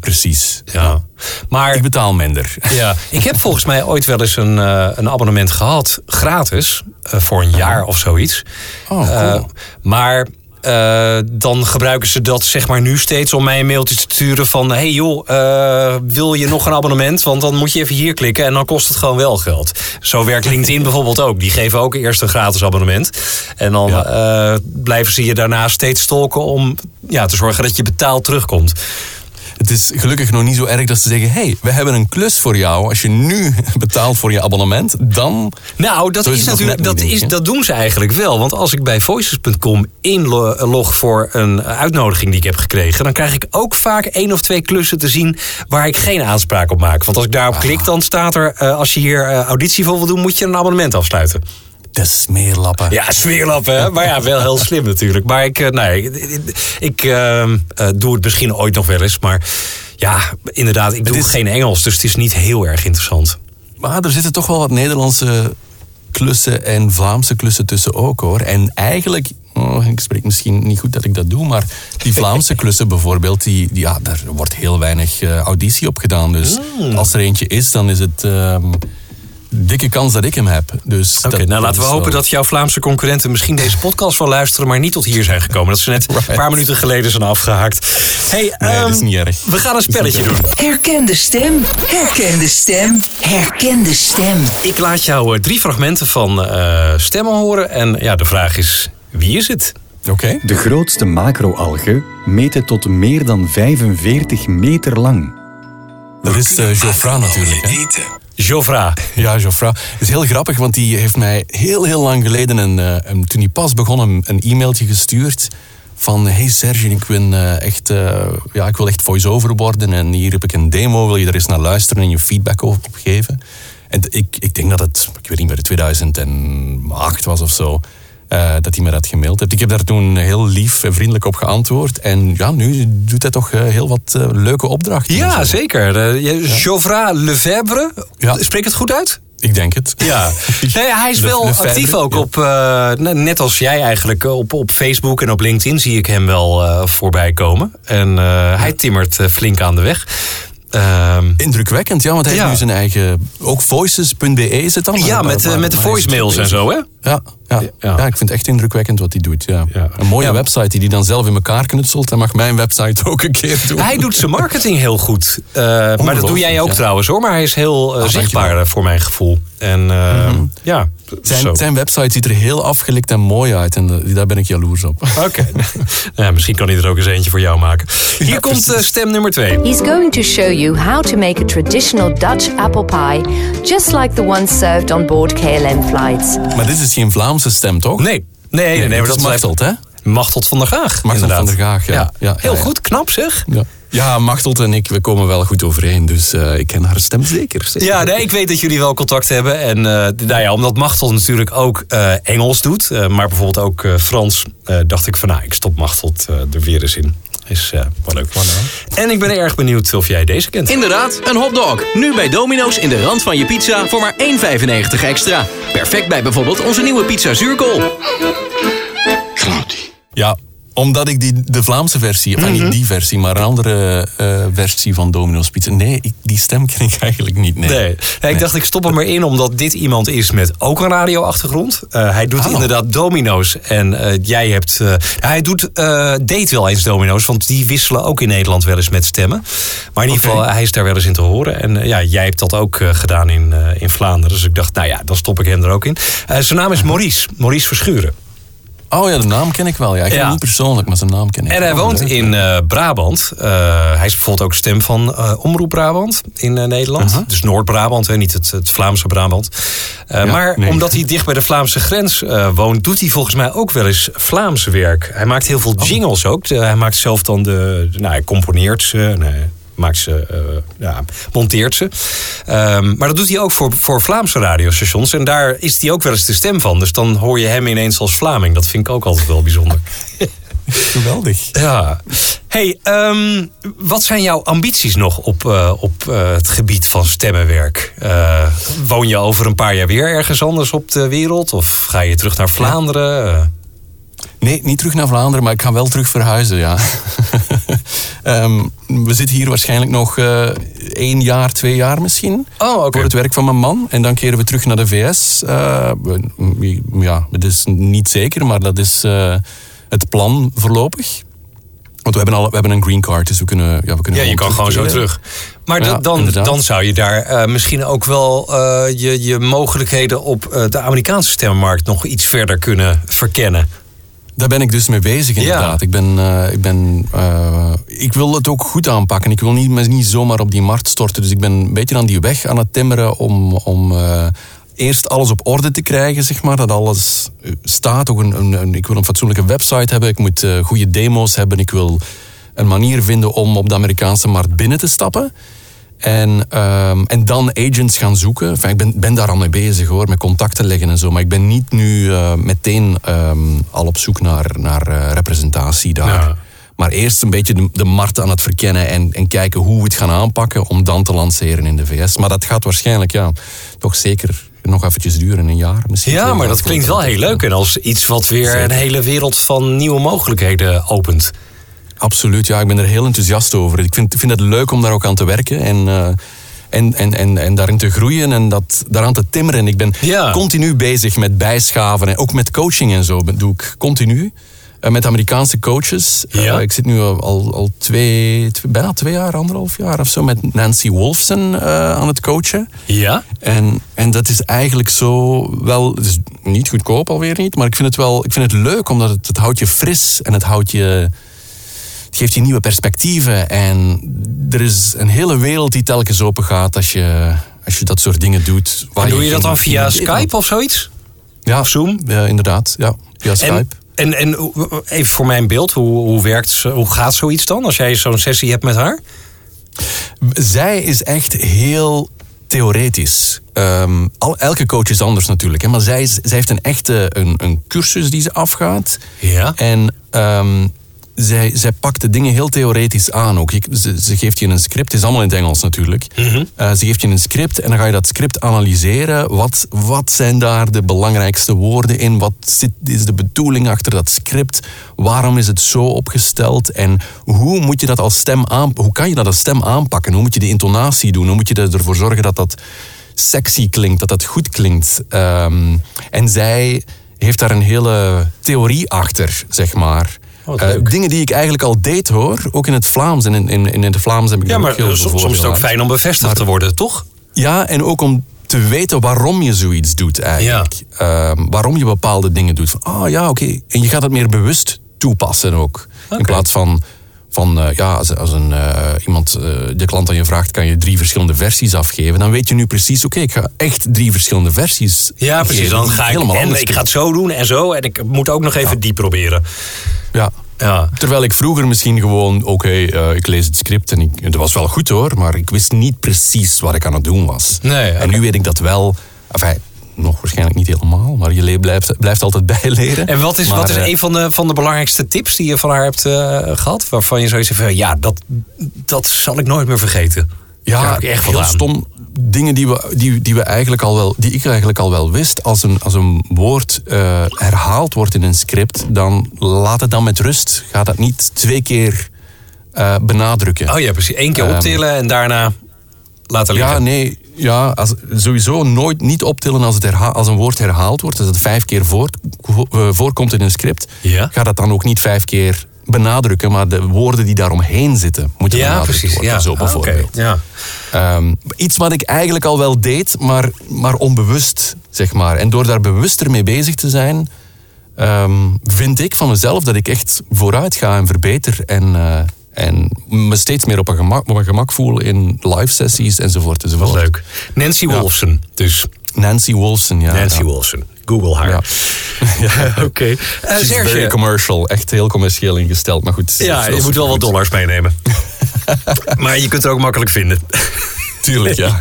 Speaker 2: Precies.
Speaker 3: ja. Maar
Speaker 2: Ik betaal minder.
Speaker 3: Ja, ik heb volgens mij ooit wel eens een, een abonnement gehad, gratis, voor een jaar of zoiets.
Speaker 2: Oh, cool.
Speaker 3: Maar eh, dan gebruiken ze dat zeg maar nu steeds om mij een mailtje te sturen van... hey joh, eh, wil je nog een abonnement? Want dan moet je even hier klikken en dan kost het gewoon wel geld. Zo werkt LinkedIn bijvoorbeeld ook. Die geven ook eerst een gratis abonnement. En dan
Speaker 2: Ja.
Speaker 3: eh, blijven ze je daarna steeds stalken om ja, te zorgen dat je betaald terugkomt.
Speaker 2: Het is gelukkig nog niet zo erg dat ze zeggen... hey, we hebben een klus voor jou. Als je nu betaalt voor je abonnement, dan...
Speaker 3: Nou, dat,
Speaker 2: is
Speaker 3: natuurlijk, dat, is, dat doen ze eigenlijk wel. Want als ik bij voices.com inlog voor een uitnodiging die ik heb gekregen... dan krijg ik ook vaak één of twee klussen te zien waar ik geen aanspraak op maak. Want als ik daarop
Speaker 2: Ah.
Speaker 3: klik, dan staat er... eh, als je hier eh, auditie voor wil doen, moet je een abonnement afsluiten.
Speaker 2: De smeerlappen.
Speaker 3: Ja, smeerlappen, hè? Maar ja, wel heel slim natuurlijk. Maar ik, eh, nee, ik, ik eh, doe het misschien ooit nog wel eens. Maar ja, inderdaad, ik doe
Speaker 2: is-
Speaker 3: geen Engels. Dus het is niet heel erg interessant.
Speaker 2: Maar er zitten toch wel wat Nederlandse klussen en Vlaamse klussen tussen ook hoor. En eigenlijk, oh, ik spreek misschien niet goed dat ik dat doe, maar die Vlaamse klussen bijvoorbeeld, die, die, ja, daar wordt heel weinig eh, auditie op gedaan. Dus
Speaker 3: Hmm.
Speaker 2: als er eentje is, dan is het ehm, dikke kans dat ik hem heb. Dus
Speaker 3: Oké, nou laten we hopen dat jouw Vlaamse concurrenten misschien deze podcast wel luisteren, maar niet tot hier zijn gekomen. Dat ze net een paar minuten geleden zijn afgehaakt. Hey,
Speaker 2: Nee, dat is
Speaker 3: ehm,
Speaker 2: niet erg.
Speaker 3: We gaan een spelletje doen.
Speaker 1: Herken de stem, herken de stem, herken de stem.
Speaker 3: Ik laat jou eh, drie fragmenten van eh, stemmen horen. En ja, de vraag is, wie is het?
Speaker 2: Oké.
Speaker 5: De grootste macro-algen meten tot meer dan 45 meter lang.
Speaker 2: Dat is uh, Geoffra natuurlijk. Hè?
Speaker 3: Jovra.
Speaker 2: Ja, Geoffra. Het is heel grappig, want die heeft mij heel, heel lang geleden, een, eh, een, toen hij pas begon, een, een e-mailtje gestuurd. Van, hey Serge, ik, ben, eh, echt, eh, ja, ik wil echt voice-over worden. En hier heb ik een demo, wil je er eens naar luisteren en je feedback op, geven? En ik, ik denk dat het, ik weet niet meer, 2008 was of zo. Eh, dat hij me dat gemaild heeft. Ik heb daar toen heel lief en vriendelijk op geantwoord. En ja, nu doet hij toch eh, heel wat eh, leuke opdrachten. en
Speaker 3: Ja, zeker. Geoffroy Lefebvre.
Speaker 2: Ja.
Speaker 3: Spreek het goed uit?
Speaker 2: Ik denk het.
Speaker 3: Ja, nee, hij is wel actief ook
Speaker 2: ja.
Speaker 3: op, net als jij eigenlijk, op, op Facebook en op LinkedIn zie ik hem wel eh, voorbij komen. En hij timmert flink aan de weg. Ehm,
Speaker 2: Indrukwekkend, ja, want hij
Speaker 3: Ja.
Speaker 2: heeft nu zijn eigen... Ook voices.be is het dan?
Speaker 3: ja, met, met de voicemails en zo, hè?
Speaker 2: Ja, ja,
Speaker 3: Ja.
Speaker 2: ja. ik vind het echt indrukwekkend wat hij doet. Ja.
Speaker 3: Ja.
Speaker 2: Een mooie
Speaker 3: Ja.
Speaker 2: website die hij dan zelf in elkaar knutselt. Hij mag mijn website ook een keer doen.
Speaker 3: Hij doet zijn marketing heel goed. Eh, maar dat doe jij ook
Speaker 2: ja.
Speaker 3: trouwens hoor. Maar hij is heel eh,
Speaker 2: Ah,
Speaker 3: zichtbaar eh, voor mijn gevoel. En eh, ja.
Speaker 2: Zijn, zijn website ziet er heel afgelikt en mooi uit. En daar ben ik jaloers op.
Speaker 3: Oké. ja, misschien kan hij er ook eens eentje voor jou maken. Hier komt stem nummer twee.
Speaker 6: He's going to show you how to make a traditional Dutch apple pie, just like the one served on board KLM flights.
Speaker 2: Maar dit is geen Vlaamse stem, toch?
Speaker 3: Nee, nee, nee, nee, maar
Speaker 2: is
Speaker 3: dat
Speaker 2: Machteld, hè?
Speaker 3: Machteld van der Gaag.
Speaker 2: Machteld van der Gaag, ja. Ja,
Speaker 3: heel
Speaker 2: ja,
Speaker 3: goed, knap zeg.
Speaker 2: Ja, ja Machteld en ik, we komen wel goed overeen. Dus eh, ik ken haar stem zeker. zeker.
Speaker 3: Ja, nee, ik weet dat jullie wel contact hebben. En eh, nou ja, omdat Machteld natuurlijk ook eh, Engels doet, maar bijvoorbeeld ook Frans, dacht ik van nou, ik stop Machteld eh, er weer eens in. Is eh, wel leuk. En ik ben erg benieuwd of jij deze kent.
Speaker 7: Inderdaad, een hotdog. Nu bij Domino's in de rand van je pizza voor maar 1,95 extra. Perfect bij bijvoorbeeld onze nieuwe pizza zuurkool.
Speaker 2: Ja, omdat ik die, de Vlaamse versie,
Speaker 3: Mhm.
Speaker 2: niet die versie, maar een andere eh, versie van Domino's Pizza. Nee, ik, die stem ken ik eigenlijk niet. Nee.
Speaker 3: Nee. Nee, ik dacht ik stop hem erin omdat dit iemand is met ook een radioachtergrond. Eh hij doet
Speaker 2: Oh.
Speaker 3: inderdaad domino's. En eh, jij hebt. hij doet, deed wel eens domino's, want die wisselen ook in Nederland wel eens met stemmen. Maar in ieder geval, hij is daar wel eens in te horen. En ja, jij hebt dat ook gedaan in, in Vlaanderen. Dus ik dacht, nou ja, dan stop ik hem er ook in. Zijn naam is Maurice. Maurice Verschuren.
Speaker 2: Oh ja, de naam ken ik wel. Ja. Ik ken
Speaker 3: Ja.
Speaker 2: hem niet persoonlijk, maar zijn naam ken ik.
Speaker 3: En hij
Speaker 2: Oh,
Speaker 3: woont
Speaker 2: leuk.
Speaker 3: in eh, Brabant. Eh, hij is bijvoorbeeld ook stem van eh, Omroep Brabant in Nederland.
Speaker 2: Uh-huh.
Speaker 3: Dus Noord-Brabant, hè, niet het, het Vlaamse Brabant.
Speaker 2: Ja,
Speaker 3: maar
Speaker 2: nee.
Speaker 3: omdat hij dicht bij de Vlaamse grens woont, doet hij volgens mij ook wel eens Vlaamse werk. Hij maakt heel veel
Speaker 2: Oh.
Speaker 3: jingles ook. Hij maakt zelf dan de. nou, hij componeert ze. en hij maakt ze, eh, ja, monteert ze. Ehm, maar dat doet hij ook voor, voor Vlaamse radiostations. En daar is hij ook wel eens de stem van. Dus dan hoor je hem ineens als Vlaming. Dat vind ik ook altijd wel bijzonder.
Speaker 2: Geweldig.
Speaker 3: Ja. Hey, ehm, wat zijn jouw ambities nog op, eh, op eh, het gebied van stemmenwerk? Woon je over een paar jaar weer ergens anders op de wereld? Of ga je terug naar Vlaanderen?
Speaker 2: Nee, niet terug naar Vlaanderen, maar ik ga wel terug verhuizen, ja. Ehm, we zitten hier waarschijnlijk nog eh één jaar, twee jaar misschien.
Speaker 3: Oh, oké.
Speaker 2: Voor het werk van mijn man. En dan keren we terug naar de VS. Eh, we- ja, het is niet zeker, maar dat is eh, het plan voorlopig. Want we hebben, al, we hebben een green card, dus we kunnen... Ja, we kunnen
Speaker 3: ja, je kan gewoon zo terug. Maar
Speaker 2: Ja,
Speaker 3: dan,
Speaker 2: inderdaad.
Speaker 3: dan zou je daar misschien ook wel je, je mogelijkheden op de Amerikaanse stemmenmarkt nog iets verder kunnen verkennen.
Speaker 2: Daar ben ik dus mee bezig, inderdaad. Ik, ben, eh, ik, ben, eh, ik wil het ook goed aanpakken. Ik wil niet, me niet zomaar op die markt storten. Dus ik ben een beetje aan die weg aan het timmeren om, om eh, eerst alles op orde te krijgen, zeg maar. Dat alles staat. Ook een, een, een- ik wil een fatsoenlijke website hebben. Ik moet goede demo's hebben. Ik wil een manier vinden om op de Amerikaanse markt binnen te stappen. En, ehm, en dan agents gaan zoeken. Enfin, ik ben, ben daar al mee bezig hoor, met contacten leggen en zo. Maar ik ben niet nu eh, meteen ehm, al op zoek naar, naar eh, representatie daar.
Speaker 3: Ja.
Speaker 2: Maar eerst een beetje de, de markt aan het verkennen en, en kijken hoe we het gaan aanpakken om dan te lanceren in de VS. Maar dat gaat waarschijnlijk ja, toch zeker nog eventjes duren, een jaar misschien.
Speaker 3: Ja, maar dat klinkt wel heel leuk. En als iets wat weer
Speaker 2: Zeker.
Speaker 3: een hele wereld van nieuwe mogelijkheden opent.
Speaker 2: Absoluut, ja, ik ben er heel enthousiast over. Ik vind, vind het leuk om daar ook aan te werken en, eh, en, en, en, en daarin te groeien en dat, daaraan te timmeren. Ik ben
Speaker 3: Ja.
Speaker 2: continu bezig met bijschaven en ook met coaching en zo. Dat doe ik continu. Eh, met Amerikaanse coaches. Eh, ik zit nu al, al, twee, twee- bijna twee jaar, anderhalf jaar of zo, met Nancy Wolfson aan het coachen.
Speaker 3: Ja?
Speaker 2: En, en dat is eigenlijk zo wel, het is niet goedkoop alweer niet, maar ik vind het wel, ik vind het leuk omdat het, het houdt je fris en het houdt je, het geeft je nieuwe perspectieven en er is een hele wereld die telkens open gaat als je, als je dat soort dingen doet. waar
Speaker 3: En doe je dat dan via Skype of zoiets?
Speaker 2: Ja,
Speaker 3: of Zoom?
Speaker 2: Ja, inderdaad, ja, via Skype.
Speaker 3: En, en even voor mijn beeld, hoe, hoe werkt, hoe gaat zoiets dan? Als jij zo'n sessie hebt met haar?
Speaker 2: Zij is echt heel theoretisch. Ehm, al, elke coach is anders natuurlijk. Hè, maar zij, is, zij heeft een echte een, een cursus die ze afgaat.
Speaker 3: Ja.
Speaker 2: En ehm, zij, zij pakt de dingen heel theoretisch aan ook. Je- ze, ze geeft je een script, het is allemaal in het Engels natuurlijk. Eh, ze geeft je een script en dan ga je dat script analyseren. Wat, wat zijn daar de belangrijkste woorden in? Wat zit, is de bedoeling achter dat script? Waarom is het zo opgesteld? En hoe moet je dat als stem aan, hoe kan je dat als stem aanpakken? Hoe moet je de intonatie doen? Hoe moet je ervoor zorgen dat dat sexy klinkt, dat dat goed klinkt? Ehm, en zij heeft daar een hele theorie achter, zeg maar. Eh, dingen die ik eigenlijk al deed hoor, ook in het Vlaams. En in, in, in het Vlaams heb ik
Speaker 3: Ja, maar
Speaker 2: ook heel
Speaker 3: eh, soms, soms is het ook fijn om bevestigd te worden, toch?
Speaker 2: ja, en ook om te weten waarom je zoiets doet eigenlijk. Ehm, waarom je bepaalde dingen doet. Van, ah ja, oké. En je gaat het meer bewust toepassen ook. In plaats van, van eh, ja, als, als een, eh, iemand, eh, de klant aan je vraagt, kan je drie verschillende versies afgeven. Dan weet je nu precies, oké, ik ga echt drie verschillende versies
Speaker 3: Ja, precies.
Speaker 2: geven
Speaker 3: Dan ga ik,
Speaker 2: helemaal
Speaker 3: en
Speaker 2: anders
Speaker 3: ik ga het zo doen en zo. En ik moet ook nog even die proberen.
Speaker 2: Ja.
Speaker 3: Ja.
Speaker 2: Terwijl ik vroeger misschien gewoon, oké, ik lees het script en ik, dat was wel goed hoor, maar ik wist niet precies wat ik aan het doen was.
Speaker 3: Nee.
Speaker 2: En nu weet ik dat wel, enfin, nog waarschijnlijk niet helemaal, maar je blijft, blijft altijd bijleren.
Speaker 3: En wat is,
Speaker 2: Maar,
Speaker 3: wat is
Speaker 2: eh,
Speaker 3: een van de, van de belangrijkste tips die je van haar hebt eh, gehad? Waarvan je zoiets van, ja, dat, dat zal ik nooit meer vergeten.
Speaker 2: Ja,
Speaker 3: echt
Speaker 2: heel
Speaker 3: aan.
Speaker 2: stom. Dingen die, we, die, die, we eigenlijk al wel, die ik eigenlijk al wel wist. Als een, als een woord eh, herhaald wordt in een script, dan laat het dan met rust. Ga dat niet twee keer benadrukken.
Speaker 3: Oh ja, precies. Eén keer
Speaker 2: Ehm,
Speaker 3: optillen en daarna laten liggen.
Speaker 2: Ja, nee. Ja, als, sowieso nooit niet optillen als, het als een woord herhaald wordt. Als het vijf keer voor, eh, voorkomt in een script.
Speaker 3: Ja.
Speaker 2: Ga dat dan ook niet vijf keer benadrukken. Maar de woorden die daaromheen zitten, moeten
Speaker 3: Ja,
Speaker 2: benadrukt
Speaker 3: precies.
Speaker 2: worden.
Speaker 3: Ja.
Speaker 2: Zo
Speaker 3: Ah,
Speaker 2: bijvoorbeeld.
Speaker 3: Ja.
Speaker 2: Ehm, iets wat ik eigenlijk al wel deed, maar, maar onbewust, zeg maar. En door daar bewuster mee bezig te zijn, ehm, vind ik van mezelf dat ik echt vooruit ga en verbeter. En, eh, en me steeds meer op een gemak, op mijn gemak voel in live sessies enzovoort. enzovoort.
Speaker 3: Wat leuk. Nancy
Speaker 2: Ja.
Speaker 3: Wolfson, dus.
Speaker 2: Nancy Wilson, ja.
Speaker 3: Nancy
Speaker 2: ja.
Speaker 3: Google haar.
Speaker 2: Ja.
Speaker 3: Oké. Eh,
Speaker 2: She's very
Speaker 3: Serge.
Speaker 2: commercial, echt heel commercieel ingesteld. Maar goed.
Speaker 3: Ja, je moet wel wat dollars meenemen. maar je kunt het ook makkelijk vinden.
Speaker 2: Tuurlijk, ja.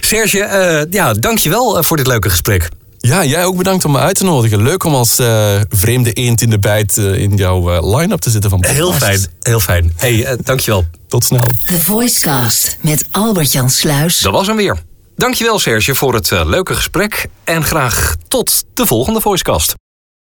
Speaker 3: Serge, eh ja, dankjewel eh, voor dit leuke gesprek.
Speaker 2: Ja, jij ook bedankt om me uit te nodigen. Leuk om als eh, vreemde eend in de bijt eh, in jouw eh, line-up te zitten van
Speaker 3: Heel fijn, heel fijn. hey, dankjewel.
Speaker 2: Tot snel.
Speaker 1: The Voicecast met Albert-Jan Sluis.
Speaker 3: Dat was hem weer. Dankjewel Serge voor het leuke gesprek. En graag tot de volgende Voicecast.